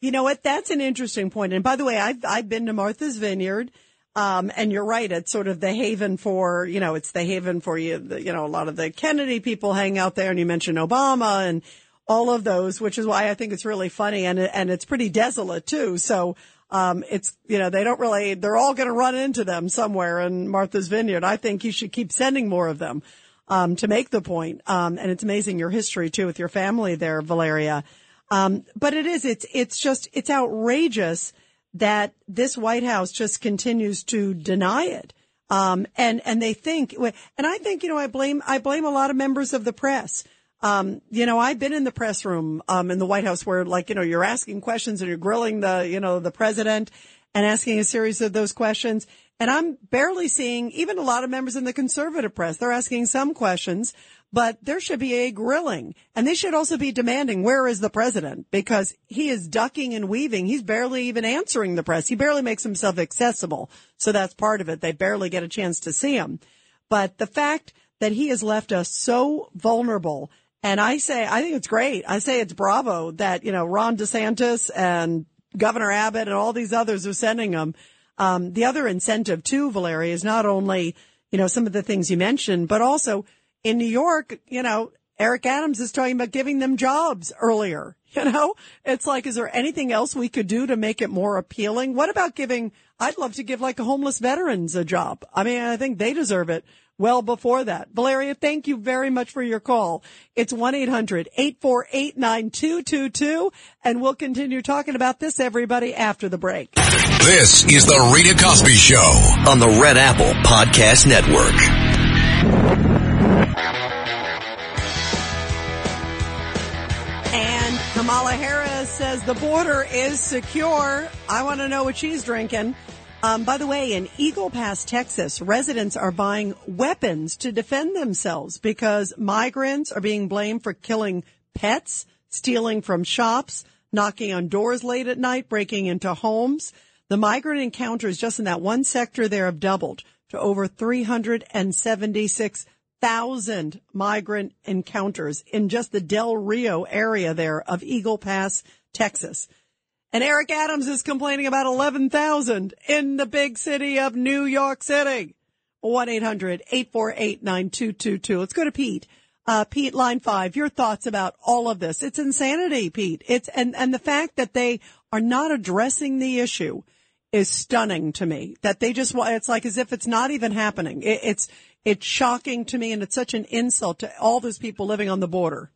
You know what? That's an interesting point. And by the way, I've, I've been to Martha's Vineyard. Um, and you're right. It's sort of the haven for, you know, it's the haven for you. You know, a lot of the Kennedy people hang out there and you mentioned Obama and all of those, which is why I think it's really funny and, and it's pretty desolate too. So, um, it's, you know, they don't really, they're all going to run into them somewhere in Martha's Vineyard. I think you should keep sending more of them, um, to make the point. Um, and it's amazing your history too with your family there, Valeria. Um, but it is, it's, it's just, it's outrageous that this White House just continues to deny it. Um, and, and they think, and I think, you know, I blame, I blame a lot of members of the press. Um, you know, I've been in the press room, um, in the White House where like, you know, you're asking questions and you're grilling the, you know, the president and asking a series of those questions. And I'm barely seeing even a lot of members in the conservative press. They're asking some questions, but there should be a grilling and they should also be demanding where is the president because he is ducking and weaving. He's barely even answering the press. He barely makes himself accessible. So that's part of it. They barely get a chance to see him. But the fact that he has left us so vulnerable and I say, I think it's great. I say it's bravo that, you know, Ron DeSantis and Governor Abbott and all these others are sending them. Um, the other incentive too, Valeria, is not only, you know, some of the things you mentioned, but also in New York, you know, Eric Adams is talking about giving them jobs earlier. You know, it's like, is there anything else we could do to make it more appealing? What about giving, I'd love to give like homeless veterans a job. I mean, I think they deserve it well before that. Valeria, thank you very much for your call. It's 1-800-848-9222 and we'll continue talking about this everybody after the break. This is the Rita Cosby Show on the Red Apple Podcast Network. And Kamala Harris says the border is secure. I want to know what she's drinking. Um, by the way, in Eagle Pass, Texas, residents are buying weapons to defend themselves because migrants are being blamed for killing pets, stealing from shops, knocking on doors late at night, breaking into homes. The migrant encounters just in that one sector there have doubled to over 376 thousand migrant encounters in just the Del Rio area there of Eagle Pass, Texas. And Eric Adams is complaining about 11,000 in the big city of New York City. 1-800-848-9222. Let's go to Pete. Uh, Pete, line five, your thoughts about all of this. It's insanity, Pete. It's, and, and the fact that they are not addressing the issue is stunning to me. That they just, it's like as if it's not even happening. It, it's, it's shocking to me and it's such an insult to all those people living on the border.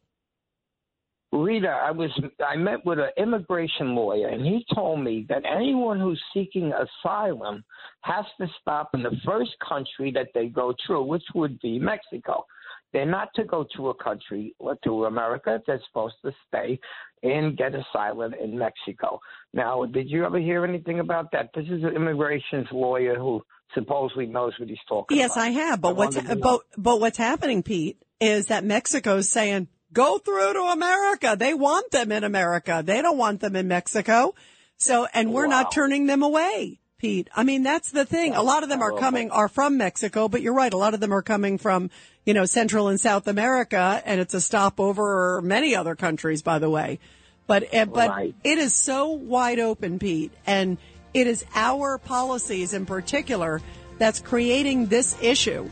Rita, I was I met with an immigration lawyer and he told me that anyone who's seeking asylum has to stop in the first country that they go through, which would be Mexico. They're not to go to a country or to America. They're supposed to stay and get asylum in Mexico. Now, did you ever hear anything about that? This is an immigration lawyer who supposedly knows what he's talking Yes, about. I have. But I what's know. but but what's happening, Pete, is that Mexico's saying go through to America. They want them in America. They don't want them in Mexico. So, and we're not turning them away, Pete. I mean, that's the thing. a lot of them are coming are from Mexico, but you're right. A lot of them are coming from you know Central and South America, and it's a stopover or many other countries, by the way. But uh, but Right. it is so wide open, Pete, and it is our policies in particular that's creating this issue.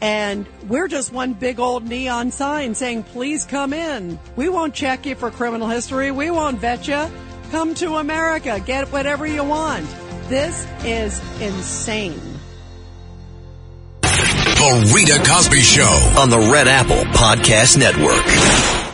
And we're just one big old neon sign saying, please come in. We won't check you for criminal history. We won't vet you. Come to America. Get whatever you want. This is insane. The Rita Cosby Show on the Red Apple Podcast Network.